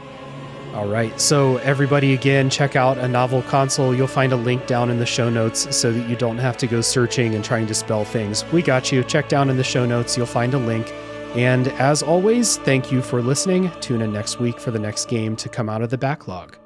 All right. So, everybody, again, check out a novel console. You'll find a link down in the show notes so that you don't have to go searching and trying to spell things. We got you. Check down in the show notes. You'll find a link. And as always, thank you for listening. Tune in next week for the next game to come out of the backlog.